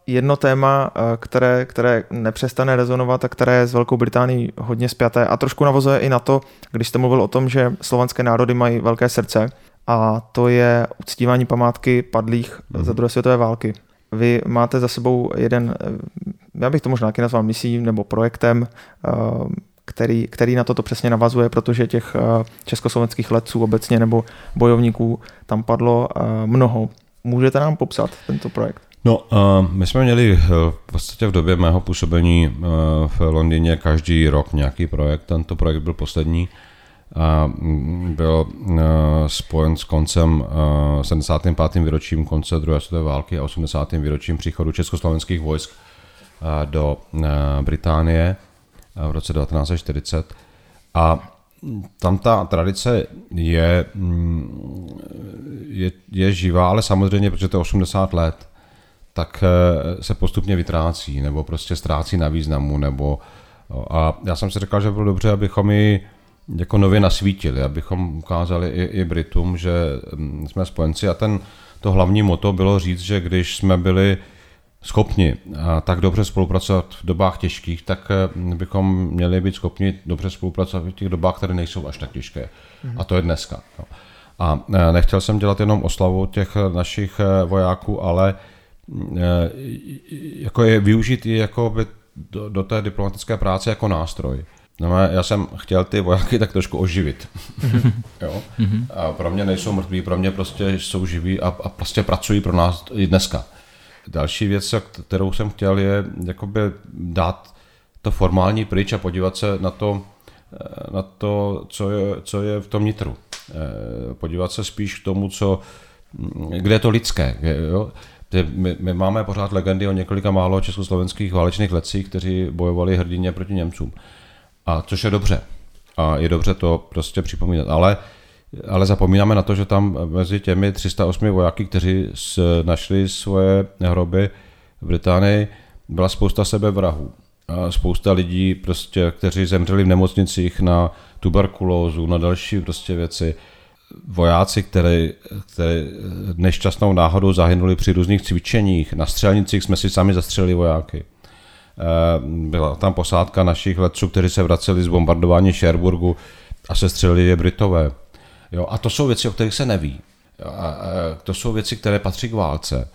jedno téma, eh, které, které nepřestane rezonovat a které je s Velkou Británií hodně spjaté a trošku navozuje i na to, když jste mluvil o tom, že slovanské národy mají velké srdce a to je uctívání památky padlých mm. za druhé světové války. Vy máte za sebou jeden, eh, já bych to možná taky nazval misí nebo projektem, eh, který, který na toto přesně navazuje, protože těch československých letců obecně nebo bojovníků tam padlo mnoho. Můžete nám popsat tento projekt? No, my jsme měli v podstatě v době mého působení v Londýně každý rok nějaký projekt. Tento projekt byl poslední byl uh, spojen s koncem uh, 75. výročím konce druhé světové války a 80. výročím příchodu československých vojsk uh, do Británie v roce 1940. A tam ta tradice je, mm, je, je živá, ale samozřejmě, protože to je 80 let, tak se postupně vytrácí nebo prostě ztrácí na významu. Nebo, a já jsem si říkal, že bylo dobře, abychom ji jako nově nasvítili, abychom ukázali i, i Britům, že mm, jsme spojenci a ten, to hlavní moto bylo říct, že když jsme byli schopni tak dobře spolupracovat v dobách těžkých, tak eh, bychom měli být schopni dobře spolupracovat v těch dobách, které nejsou až tak těžké. A to je dneska. A eh, nechtěl jsem dělat jenom oslavu těch našich vojáků, ale jako je využít i jako by do, do té diplomatické práce jako nástroj. No, já jsem chtěl ty vojáky tak trošku oživit. jo? A pro mě nejsou mrtví, pro mě prostě jsou živí a, a prostě pracují pro nás i dneska. Další věc, kterou jsem chtěl, je jakoby dát to formální pryč a podívat se na to, eh, na to co, je, co je v tom nitru. Eh, podívat se spíš k tomu, co, kde je to lidské. Jo? My, my máme pořád legendy o několika málo československých válečných letcích, kteří bojovali hrdině proti Němcům. A což je dobře. A je dobře to prostě připomínat. Ale, ale zapomínáme na to, že tam mezi těmi 308 vojáky, kteří našli svoje hroby v Británii, byla spousta sebevrahů. A spousta lidí, prostě, kteří zemřeli v nemocnicích na tuberkulózu, na další prostě věci vojáci, které, které nešťastnou náhodou zahynuli při různých cvičeních. Na střelnicích jsme si sami zastřelili vojáky. Eh, byla tam posádka našich letců, kteří se vraceli z bombardování Sherburgu a se střelili je Britové. Jo, a to jsou věci, o kterých se neví. A, to jsou věci, které patří k válce.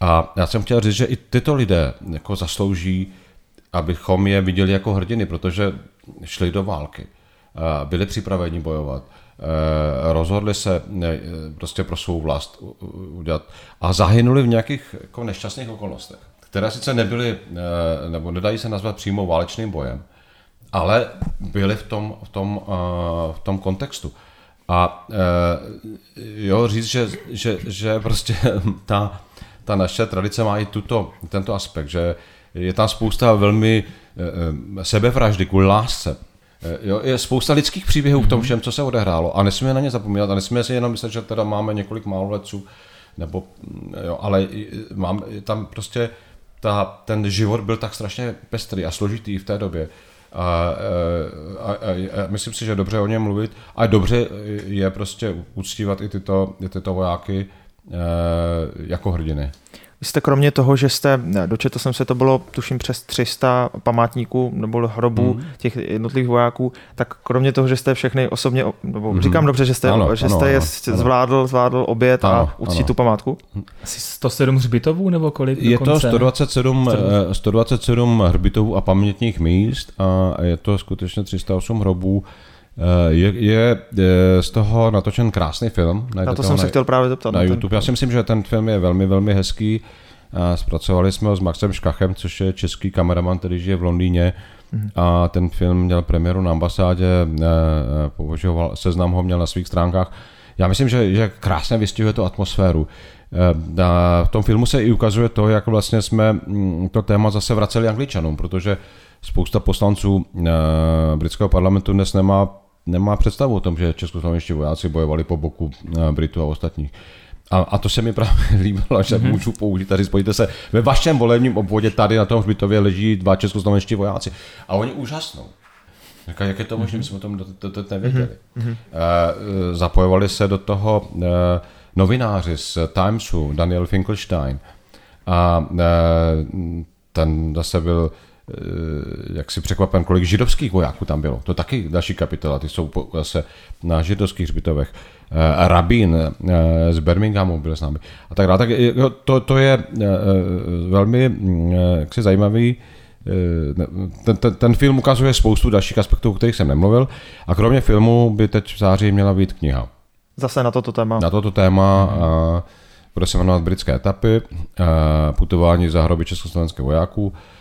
A já jsem chtěl říct, že i tyto lidé jako zaslouží, abychom je viděli jako hrdiny, protože šli do války. byli připraveni bojovat, rozhodli se prostě pro svou vlast udělat a zahynuli v nějakých jako nešťastných okolnostech, které sice nebyly, nebo nedají se nazvat přímo válečným bojem, ale byly v tom, v tom, v tom kontextu. A jo, říct, že, že, že prostě ta, ta naše tradice má i tuto, tento aspekt, že je tam spousta velmi eh, sebevraždy kvůli lásce. Eh, jo, je spousta lidských příběhů v tom mhm. všem, co se odehrálo a nesmíme na ně zapomínat a nesmíme si jenom myslet, že teda máme několik málo letců, nebo, mm, jo, ale mám, tam prostě ta, ten život byl tak strašně pestrý a složitý v té době. A, eh, a, a, a myslím si, že dobře o něm mluvit a dobře je prostě uctívat i tyto, i tyto vojáky jako hrdiny. Vy jste kromě toho, že jste, dočetl jsem se, to bylo tuším přes 300 památníků nebo hrobů mm. těch jednotlivých vojáků, tak kromě toho, že jste všechny osobně, nebo mm. říkám dobře, že jste, ano, že jste ano, je ano. zvládl, zvládl oběd ano, a uctít tu památku? Asi 107 hřbitovů nebo kolik? Je to 127, 127 hřbitovů a pamětních míst a je to skutečně 308 hrobů. Eh, je, je, je z toho natočen krásný film. Na to jsem se chtěl právě zeptat. Na, na YouTube. Já si myslím, že ten film je velmi, velmi hezký. A zpracovali jsme ho s Maxem Škachem, což je český kameraman, který žije v Londýně. Mm-hmm. A ten film měl premiéru na ambasádě, eh, eh, považoval, seznam ho měl na svých stránkách. Já myslím, že, že krásně vystihuje tu atmosféru. V tom filmu se i ukazuje to, jak vlastně jsme mm, to téma zase vraceli angličanům, protože spousta poslanců britského parlamentu dnes nemá nemá představu o tom, že českoslovenští vojáci bojovali po boku eh, Britů a ostatních. A, a to se mi právě líbilo, že mm-hmm. můžu použít tady, spojíte se, ve vašem volebním obvodě tady na tom hřbitově leží dva českoslovenští vojáci. A oni úžasnou. Říká, jak je to možné, mm-hmm. my jsme o tom to, to, nevěděli. Mm-hmm. E, zapojovali se do toho e, novináři z Timesu, Daniel Finkelstein. A e, ten zase byl jak si překvapen, kolik židovských vojáků tam bylo. To taky další kapitola, ty jsou zase na židovských hřbitovech. Eh, rabín eh, z Birminghamu byl s námi a tak dále. Tak to, to je velmi mm, jaksi zajímavý ten, ten, ten film ukazuje spoustu dalších aspektů, o kterých jsem nemluvil a kromě filmu by teď v září měla být kniha. Zase na toto téma. Na toto téma mm-hmm. bude se jmenovat Britské etapy, putování za hroby československých vojáků Eh,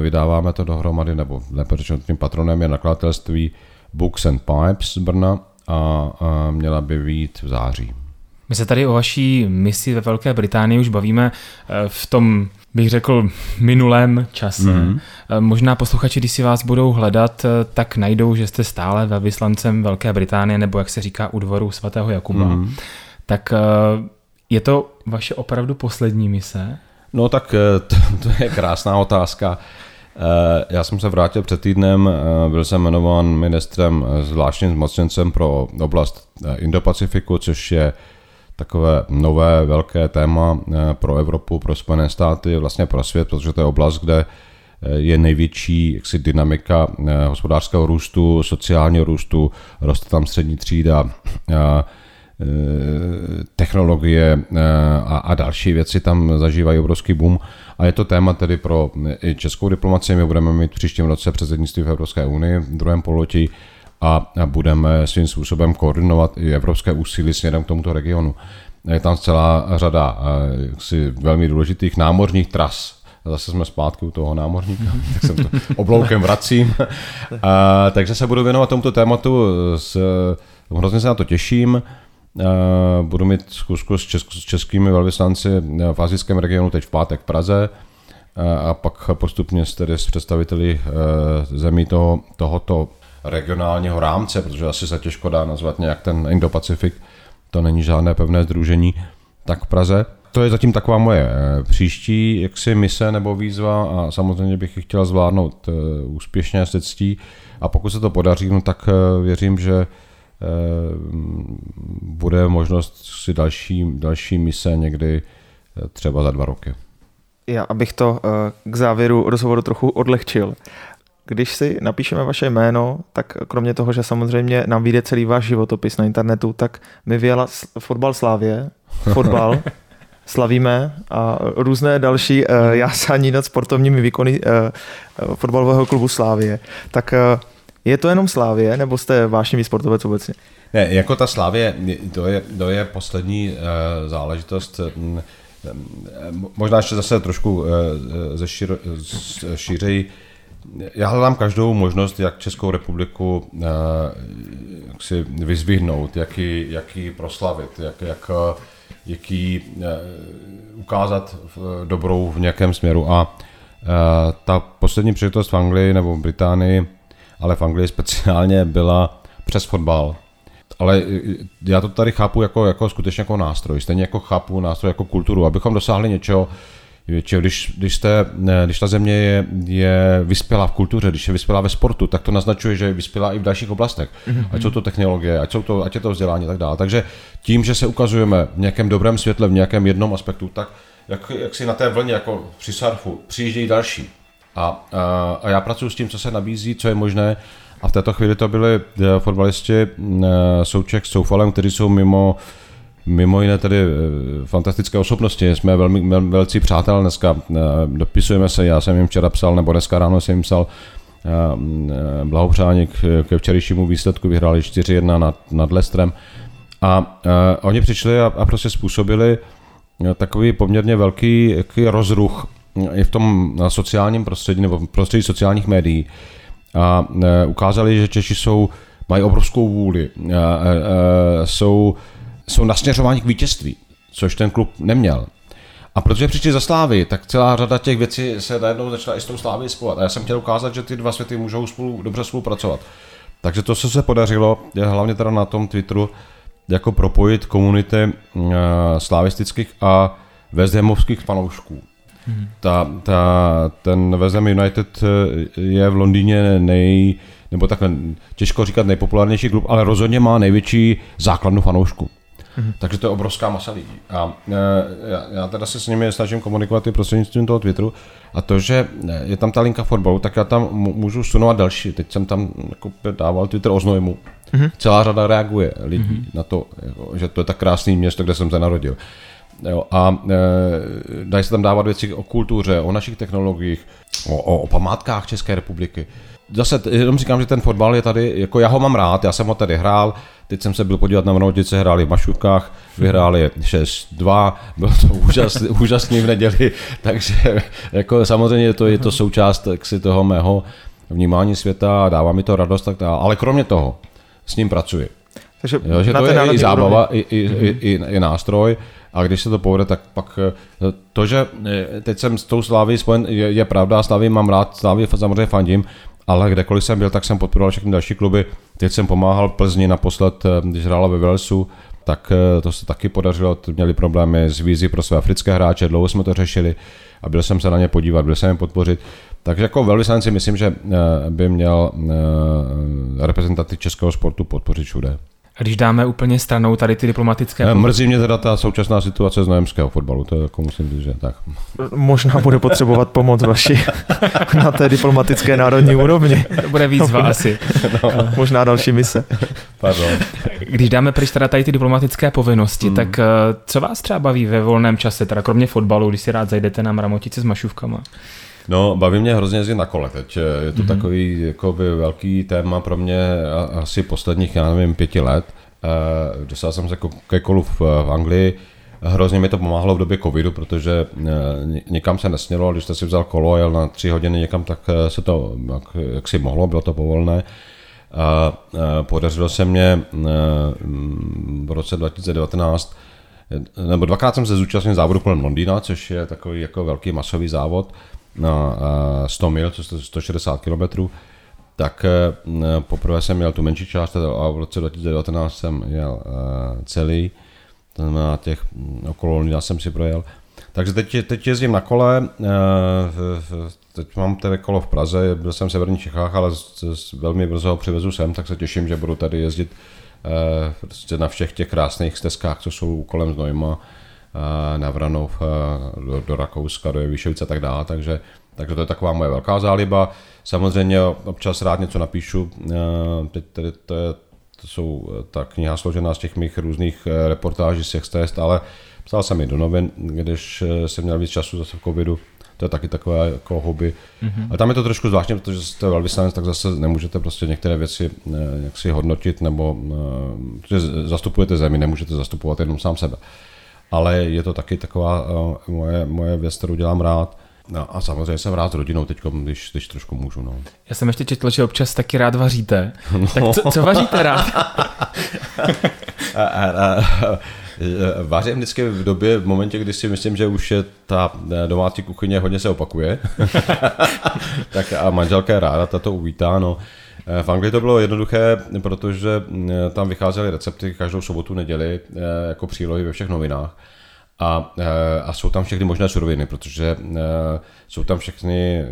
vydáváme to dohromady, nebo lépe řečeno tím patronem je nakladatelství Books and Pipes z Brna a měla by být v září. My se tady o vaší misi ve Velké Británii už bavíme eh, v tom, bych řekl, minulém čase. Mm-hmm. Možná posluchači, když si vás budou hledat, tak najdou, že jste stále ve vyslancem Velké Británie, nebo jak se říká u dvoru svatého Jakuba. Mm-hmm. Tak je to vaše opravdu poslední mise? No tak eh, to, to je krásná otázka. Eh, já jsem se vrátil před týdnem, eh, byl jsem jmenován ministrem zvláštním zmocněncem pro oblast Indo-Pacifiku, což je takové nové velké téma pro Evropu, pro Spojené státy, vlastně pro svět, protože to je oblast, kde je největší jaksi, dynamika hospodářského růstu, sociálního růstu, roste tam střední třída, technologie eh, a, a další věci tam zažívají obrovský boom. A je to téma tedy pro i českou diplomaci. My budeme mít příštím roce předsednictví v Evropské unii v druhém pololetí a budeme svým způsobem koordinovat i evropské úsilí směrem k tomuto regionu. Je tam celá řada eh, jaksi, velmi důležitých námořních tras, zase jsme zpátky u toho námořníka, tak jsem to obloukem vracím. A, takže se budu věnovat tomuto tématu, s, hrozně se na to těším. Eh, budu mít zkusku s, česk, s českými velvyslanci eh, v azijském regionu teď v pátek v Praze eh, a pak postupně s, tedy s představiteli zemí toho, tohoto regionálního rámce, protože asi se těžko dá nazvat nějak ten Indo-Pacifik, to není žádné pevné združení, tak v Praze. To je zatím taková moje příští jaksi mise nebo výzva a samozřejmě bych ji chtěl zvládnout úspěšně se ctí a pokud se to podaří, no tak věřím, že bude možnost si další, další mise někdy eh, třeba za dva roky. Já, abych to eh, k závěru rozhovoru trochu odlehčil. Když si napíšeme vaše jméno, tak kromě toho, že samozřejmě nám vyjde celý váš životopis na internetu, tak mi vyjela fotbal Slávě, fotbal, slavíme a různé další jásání nad sportovními výkony fotbalového klubu Slávě. Tak Je to jenom Slávě, nebo jste vášnivý sportovec obecně? Ne, jako ta Slávě, to je, to je poslední uh, záležitost. Možná ještě zase trošku uh, ze šíř, šířej. Já hledám každou možnost, jak Českou republiku uh, jak si vyzvihnout, jak ji, jak ji proslavit, jak, jak, jak ji uh, ukázat v, dobrou v nějakém směru. A uh, ta poslední příležitost v Anglii nebo v Británii, ale v Anglii speciálně byla přes fotbal ale já to tady chápu jako, jako skutečně jako nástroj. Stejně jako chápu nástroj jako kulturu, abychom dosáhli něčeho, většinou, když, když, jste, když ta země je, je vyspělá v kultuře, když je vyspělá ve sportu, tak to naznačuje, že je vyspělá i v dalších oblastech. Mm-hmm. Ať jsou to technologie, ať, jsou to, ať je to vzdělání a tak dále. Takže tím, že se ukazujeme v nějakém dobrém světle, v nějakém jednom aspektu, tak jak, jak si na té vlně, jako při surfu, přijíždějí další. A, a, já pracuji s tím, co se nabízí, co je možné, a v této chvíli to byli eh, fotbalisti eh, Souček s Soufalem, kteří jsou mimo mimo jiné tedy eh, fantastické osobnosti. Jsme velmi velcí přátelé dneska. Dopisujeme se, já jsem jim včera psal, nebo dneska ráno jsem jim psal blahopřání ke včerejšímu výsledku. Vyhráli 4-1 nad, nad Lestrem. A, a oni přišli a, a prostě způsobili takový poměrně velký rozruch i v tom sociálním prostředí nebo prostředí sociálních médií a e, ukázali, že Češi jsou, mají obrovskou vůli, a, a, jsou, jsou nasměřováni k vítězství, což ten klub neměl. A protože přišli za Slávy, tak celá řada těch věcí se najednou začala i s tou Slávy spojovat. A já jsem chtěl ukázat, že ty dva světy můžou spolu dobře spolupracovat. Takže to, co se podařilo, je hlavně teda na tom Twitteru, jako propojit komunity slavistických a West fanoušků. Ta, ta, ten West Ham United eh, je v Londýně nej, nebo takhle těžko říkat nejpopulárnější klub, ale rozhodně má největší základnu fanoušku. Mm-hmm. Takže to je obrovská masa lidí. A e, já, já teda se s nimi snažím komunikovat i prostřednictvím toho Twitteru. A to, že je tam ta linka fotbalu, tak já tam můžu sunovat další. Teď jsem tam jako dával Twitter o Znojmu. Mm-hmm. Celá řada reaguje lidí mm-hmm. na to, jako, že to je tak krásný město, kde jsem se narodil. Jo, a e, dají se tam dávat věci o kultuře, o našich technologiích, o, o, o památkách České republiky. Zase jenom říkám, že ten fotbal je tady, jako já ho mám rád, já jsem ho tady hrál, teď jsem se byl podívat na Mrnotice, hráli v Mašurkách, vyhráli 6-2, bylo to úžasný, úžasný v neděli, takže jako samozřejmě to je to součást si toho mého vnímání světa, dává mi to radost, tak dále. ale kromě toho s ním pracuji. Takže jo, že to je i zábava, i, i, i, i, i nástroj, a když se to povede, tak pak eh, to, že eh, teď jsem s tou Sláví spojen, je, je pravda, Slávy mám rád, Slávy samozřejmě fandím, ale kdekoliv jsem byl, tak jsem podporoval všechny další kluby. Teď jsem pomáhal Plzni naposled, eh, když hrála ve Velsu, tak to se taky podařilo, měli problémy s vízy pro své africké hráče, dlouho jsme to řešili a byl jsem se na ně podívat, byl jsem je podpořit. Takže jako velvyslanec si myslím, že by měl reprezentaty českého sportu podpořit všude. A když dáme úplně stranou tady ty diplomatické... Ne, mrzí mě teda ta současná situace z nojemského fotbalu, to je jako musím říct, že tak. Možná bude potřebovat pomoc vaši na té diplomatické národní úrovni. To bude výzva no, asi. No. Možná další mise. Pardon. Když dáme pryč teda tady ty diplomatické povinnosti, hmm. tak eh, co vás třeba baví ve volném čase, teda kromě fotbalu, když si rád zajdete na mramotice s mašůvkama? No, baví mě hrozně jezdit na kole teď. Je to mm-hmm. takový jakoby, velký téma pro mě asi posledních, já nevím, pěti let. Uh, dostal jsem se ke kolu v, v Anglii. Hrozně mi to pomáhalo v době covidu, protože uh, někam se nesmělo, když jste si vzal kolo a jel na tři hodiny někam, tak uh, se to, jak, jak si mohlo, bylo to povolné. A podařilo se mě v roce 2019 nebo dvakrát jsem se zúčastnil závodu kolem Londýna, což je takový jako velký masový závod na 100 mil, což je 160 km, tak eh, poprvé jsem měl tu menší část a v roce 2019 jsem jel eh, celý, to znamená těch mm, okolo já jsem si projel. Takže teď, teď jezdím na kole, eh, teď mám tedy kolo v Praze, byl jsem v severních Čechách, ale velmi brzo ho přivezu sem, tak se těším, že budu tady jezdit prostě na všech těch krásných stezkách, co jsou kolem Znojma, na Vranov, do, do Rakouska, do Jevišovice a tak dále, takže, takže to je taková moje velká záliba. Samozřejmě občas rád něco napíšu, teď tady to, je, to jsou ta kniha složená z těch mých různých reportáží z těch cest, ale psal jsem i do novin, když jsem měl víc času zase v covidu, to je taky takové jako hobby. Mm-hmm. A tam je to trošku zvláštní, protože jste velvyslanec, tak zase nemůžete prostě některé věci jak si hodnotit, nebo zastupujete zemi, nemůžete zastupovat jenom sám sebe. Ale je to taky taková moje, moje věc, kterou dělám rád. No a samozřejmě jsem rád s rodinou teď, když, když trošku můžu. No. Já jsem ještě četl, že občas taky rád vaříte. No. Tak co, co vaříte rád? a, vařím vždycky v době, v momentě, kdy si myslím, že už je ta domácí kuchyně hodně se opakuje. tak a manželka je ráda, ta to uvítá. No. V Anglii to bylo jednoduché, protože tam vycházely recepty každou sobotu, neděli jako přílohy ve všech novinách. A, eh, a jsou tam všechny možné suroviny, protože eh, jsou tam všechny eh,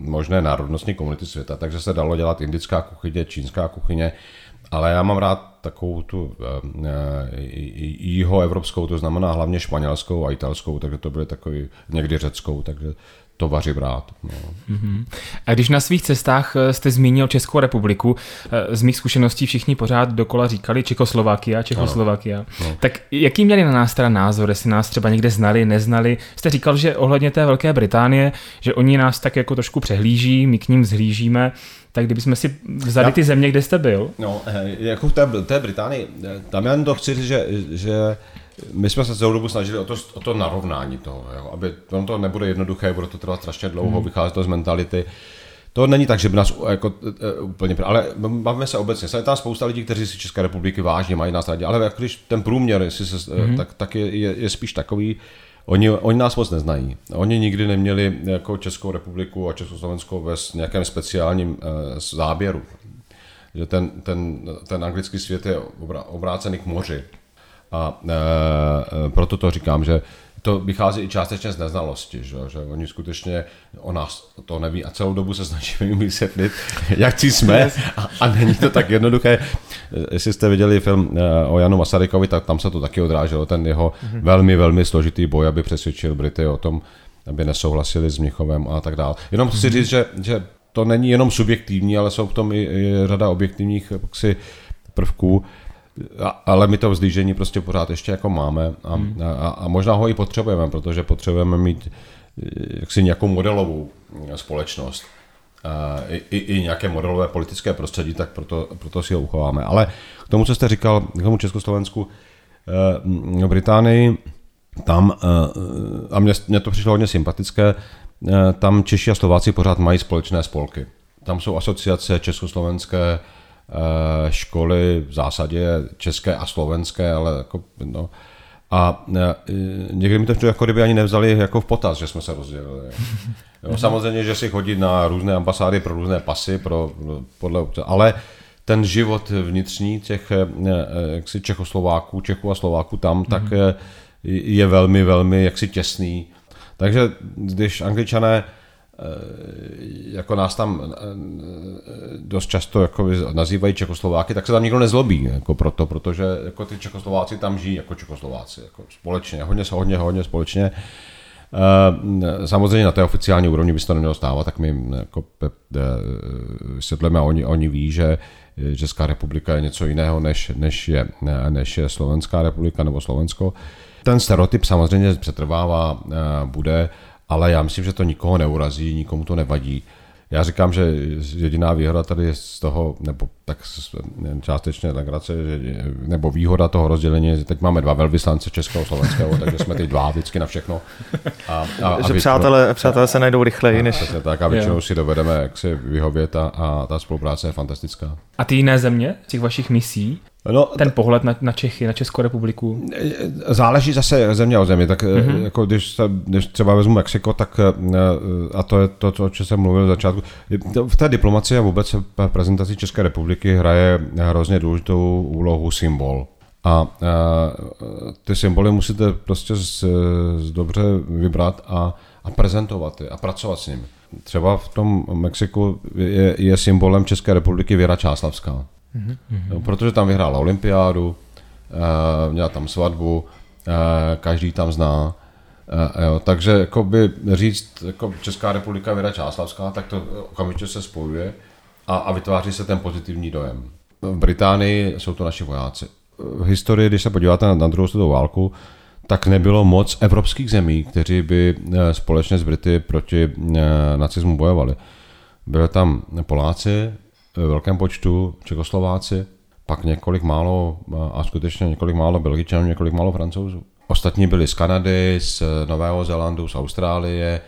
možné národnostní komunity světa, takže se dalo dělat indická kuchyně, čínská kuchyně, ale já mám rád takovou tu jiho evropskou, to znamená hlavně španělskou a italskou, takže to byly takový někdy řeckou, takže to vařím rád. No. Mm-hmm. A když na svých cestách eh, jste zmínil Českou republiku, eh, z mých zkušeností všichni pořád dokola říkali Čekoslovakia, Čekoslovakia. No. Tak jaký měli na nás teda názor, jestli nás třeba někde znali, neznali? Jste říkal, že ohledně té Velké Británie, že oni nás tak jako trošku přehlíží, my k ním zhlížíme, tak kdybychom si vzali Já, ty země, kde jste byl? No, eh, jako v té, té Británii, tam já to chci říct, že, že my jsme se celou dobu snažili o to, o to narovnání toho, jo, aby to, to nebude jednoduché, bude to trvat strašně dlouho, hmm. vychází to z mentality. To není tak, že by nás jako, uh, úplně, ale bavíme se obecně. Je tam spousta lidí, kteří si České republiky vážně mají nás rádi, ale jako když ten průměr, jestli se, hmm. tak, tak je, je, je, spíš takový, Oni, oni nás moc neznají. Oni nikdy neměli jako Českou republiku a Československo ve nějakém speciálním uh, záběru. Že ten, ten, ten anglický svět je obrácený k moři. A e, e, proto to říkám, že to vychází i částečně z neznalosti, že, že oni skutečně o nás to neví a celou dobu se snažíme jim vysvětlit, jak ci jsme a, a není to tak jednoduché. Jestli jste viděli film e, o Janu Masarykovi, tak tam se to taky odráželo, ten jeho mm-hmm. velmi, velmi složitý boj, aby přesvědčil Brity o tom, aby nesouhlasili s Mnichovem a tak dále. Jenom chci mm-hmm. říct, že, že to není jenom subjektivní, ale jsou v tom i, i řada objektivních jaksi, prvků, ale my to vzdýžení prostě pořád ještě jako máme a, hmm. a, a možná ho i potřebujeme, protože potřebujeme mít eh, jaksi nějakou modelovou eh, společnost. I, i, i nějaké modelové politické prostředí, tak proto, proto si ho uchováme. Ale k tomu, co jste říkal, k tomu Československu, eh, Británii, tam, a mně, mně to přišlo hodně sympatické, tam Češi a Slováci pořád mají společné spolky. Tam jsou asociace československé, Eh, školy v zásadě české a slovenské, ale jako, no, a eh, někdy mi to jako kdyby ani nevzali jako v potaz, že jsme se rozdělili. Jo, samozřejmě, že si chodí na různé ambasády pro různé pasy, pro, podle, ale ten život vnitřní těch eh, jaksi Čechoslováků, Čechů a Slováků tam, mm-hmm. tak je velmi, velmi jaksi těsný. Takže když angličané Eh, jako nás tam eh, dost často jako nazývají Čekoslováky, tak se tam nikdo nezlobí jako proto, protože jako ty Čekoslováci tam žijí jako Čekoslováci, jako společně, hodně, hodně, hodně společně. Eh, samozřejmě na té oficiální úrovni by se to nemělo stávat, tak my jako vysvětlíme a oni, oni ví, že Česká republika je něco jiného, než, než, je, než je Slovenská republika nebo Slovensko. Ten stereotyp samozřejmě přetrvává, bude, ale já myslím, že to nikoho neurazí, nikomu to nevadí. Já říkám, že jediná výhoda tady je z toho, nebo tak částečně legrace, nebo výhoda toho rozdělení je, že teď máme dva velvyslance českého slovenského, takže jsme teď dva vždycky na všechno. A, a, že a přátelé, přátelé se najdou rychleji, než... Tak a většinou si dovedeme jak si vyhovět a, a ta spolupráce je fantastická. A ty jiné země, těch vašich misí, No, ten pohled na, na Čechy, na Českou republiku? Záleží zase země o zemi. Tak mm-hmm. jako když, se, když třeba vezmu Mexiko, tak eh, a to je to, to o čem jsem mluvil v začátku. V té diplomaci a vůbec v prezentaci České republiky hraje hrozně důležitou úlohu symbol. A, a ty symboly musíte prostě z, z dobře vybrat a, a prezentovat je a pracovat s nimi. Třeba v tom Mexiku je, je symbolem České republiky Věra Čáslavská. Mm-hmm. No, protože tam vyhrála olympiádu, uh, měla tam svatbu, uh, každý tam zná. Uh, jo, takže jakoby říct jako Česká republika Věra Čáslavská, tak to okamžitě se spojuje a, a vytváří se ten pozitivní dojem. V Británii jsou to naši vojáci. V historii, když se podíváte na, na druhou světovou válku, tak nebylo moc evropských zemí, kteří by společně s Brity proti nacismu bojovali. Byli tam Poláci ve velkém počtu, Čekoslováci, pak několik málo, a skutečně několik málo Belgičanů, několik málo Francouzů. Ostatní byli z Kanady, z Nového Zélandu, z Austrálie,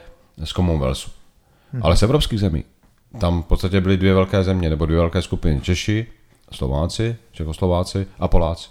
z Commonwealthu. Hmm. Ale z evropských zemí. Tam v podstatě byly dvě velké země, nebo dvě velké skupiny. Češi, Slováci, Čekoslováci a Poláci.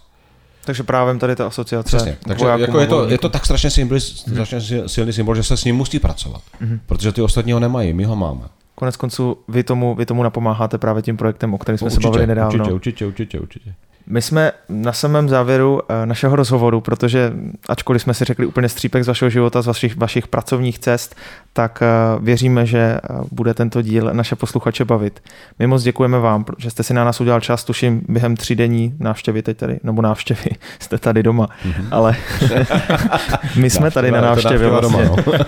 Takže právě tady ta asociace. Přesně. Takže jako je, to, je to tak strašně, symbol, hmm. strašně silný symbol, že se s ním musí pracovat. Hmm. Protože ty ostatní ho nemají, my ho máme. Konec konců vy tomu, vy tomu napomáháte právě tím projektem, o kterém jsme určitě, se bavili nedávno. Určitě, určitě, určitě, určitě. My jsme na samém závěru eh, našeho rozhovoru, protože ačkoliv jsme si řekli úplně střípek z vašeho života, z vašich, vašich pracovních cest, tak eh, věříme, že eh, bude tento díl naše posluchače bavit. My moc děkujeme vám, že jste si na nás udělal čas, tuším, během třídenní návštěvy teď tady, nebo návštěvy, jste tady doma, mm-hmm. ale my jsme tady na návštěvě vlastně. Doma, no.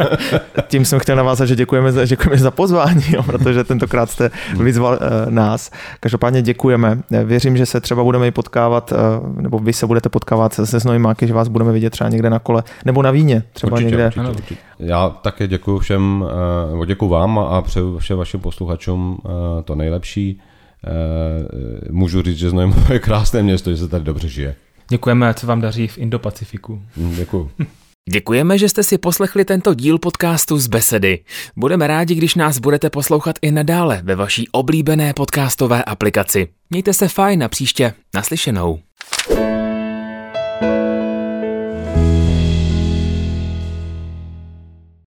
Tím jsem chtěl navázat, že děkujeme za, děkujeme za pozvání, jo, protože tentokrát jste mhm. vyzval uh, nás. Každopádně děkujeme. Věřím, že se třeba budeme i potkávat, uh, nebo vy se budete potkávat se, se Znojmáky, že vás budeme vidět třeba někde na kole, nebo na víně, třeba určitě, někde. Určitě, určitě. Já také děkuji všem, eh, nebo děkuji vám a přeju všem vašim posluchačům eh, to nejlepší. Eh, můžu říct, že Znojmo je krásné město, že se tady dobře žije. Děkujeme, ať se vám daří v Indo-Pacifiku. Hm, děkuji. Děkujeme, že jste si poslechli tento díl podcastu z Besedy. Budeme rádi, když nás budete poslouchat i nadále ve vaší oblíbené podcastové aplikaci. Mějte se fajn a příště naslyšenou.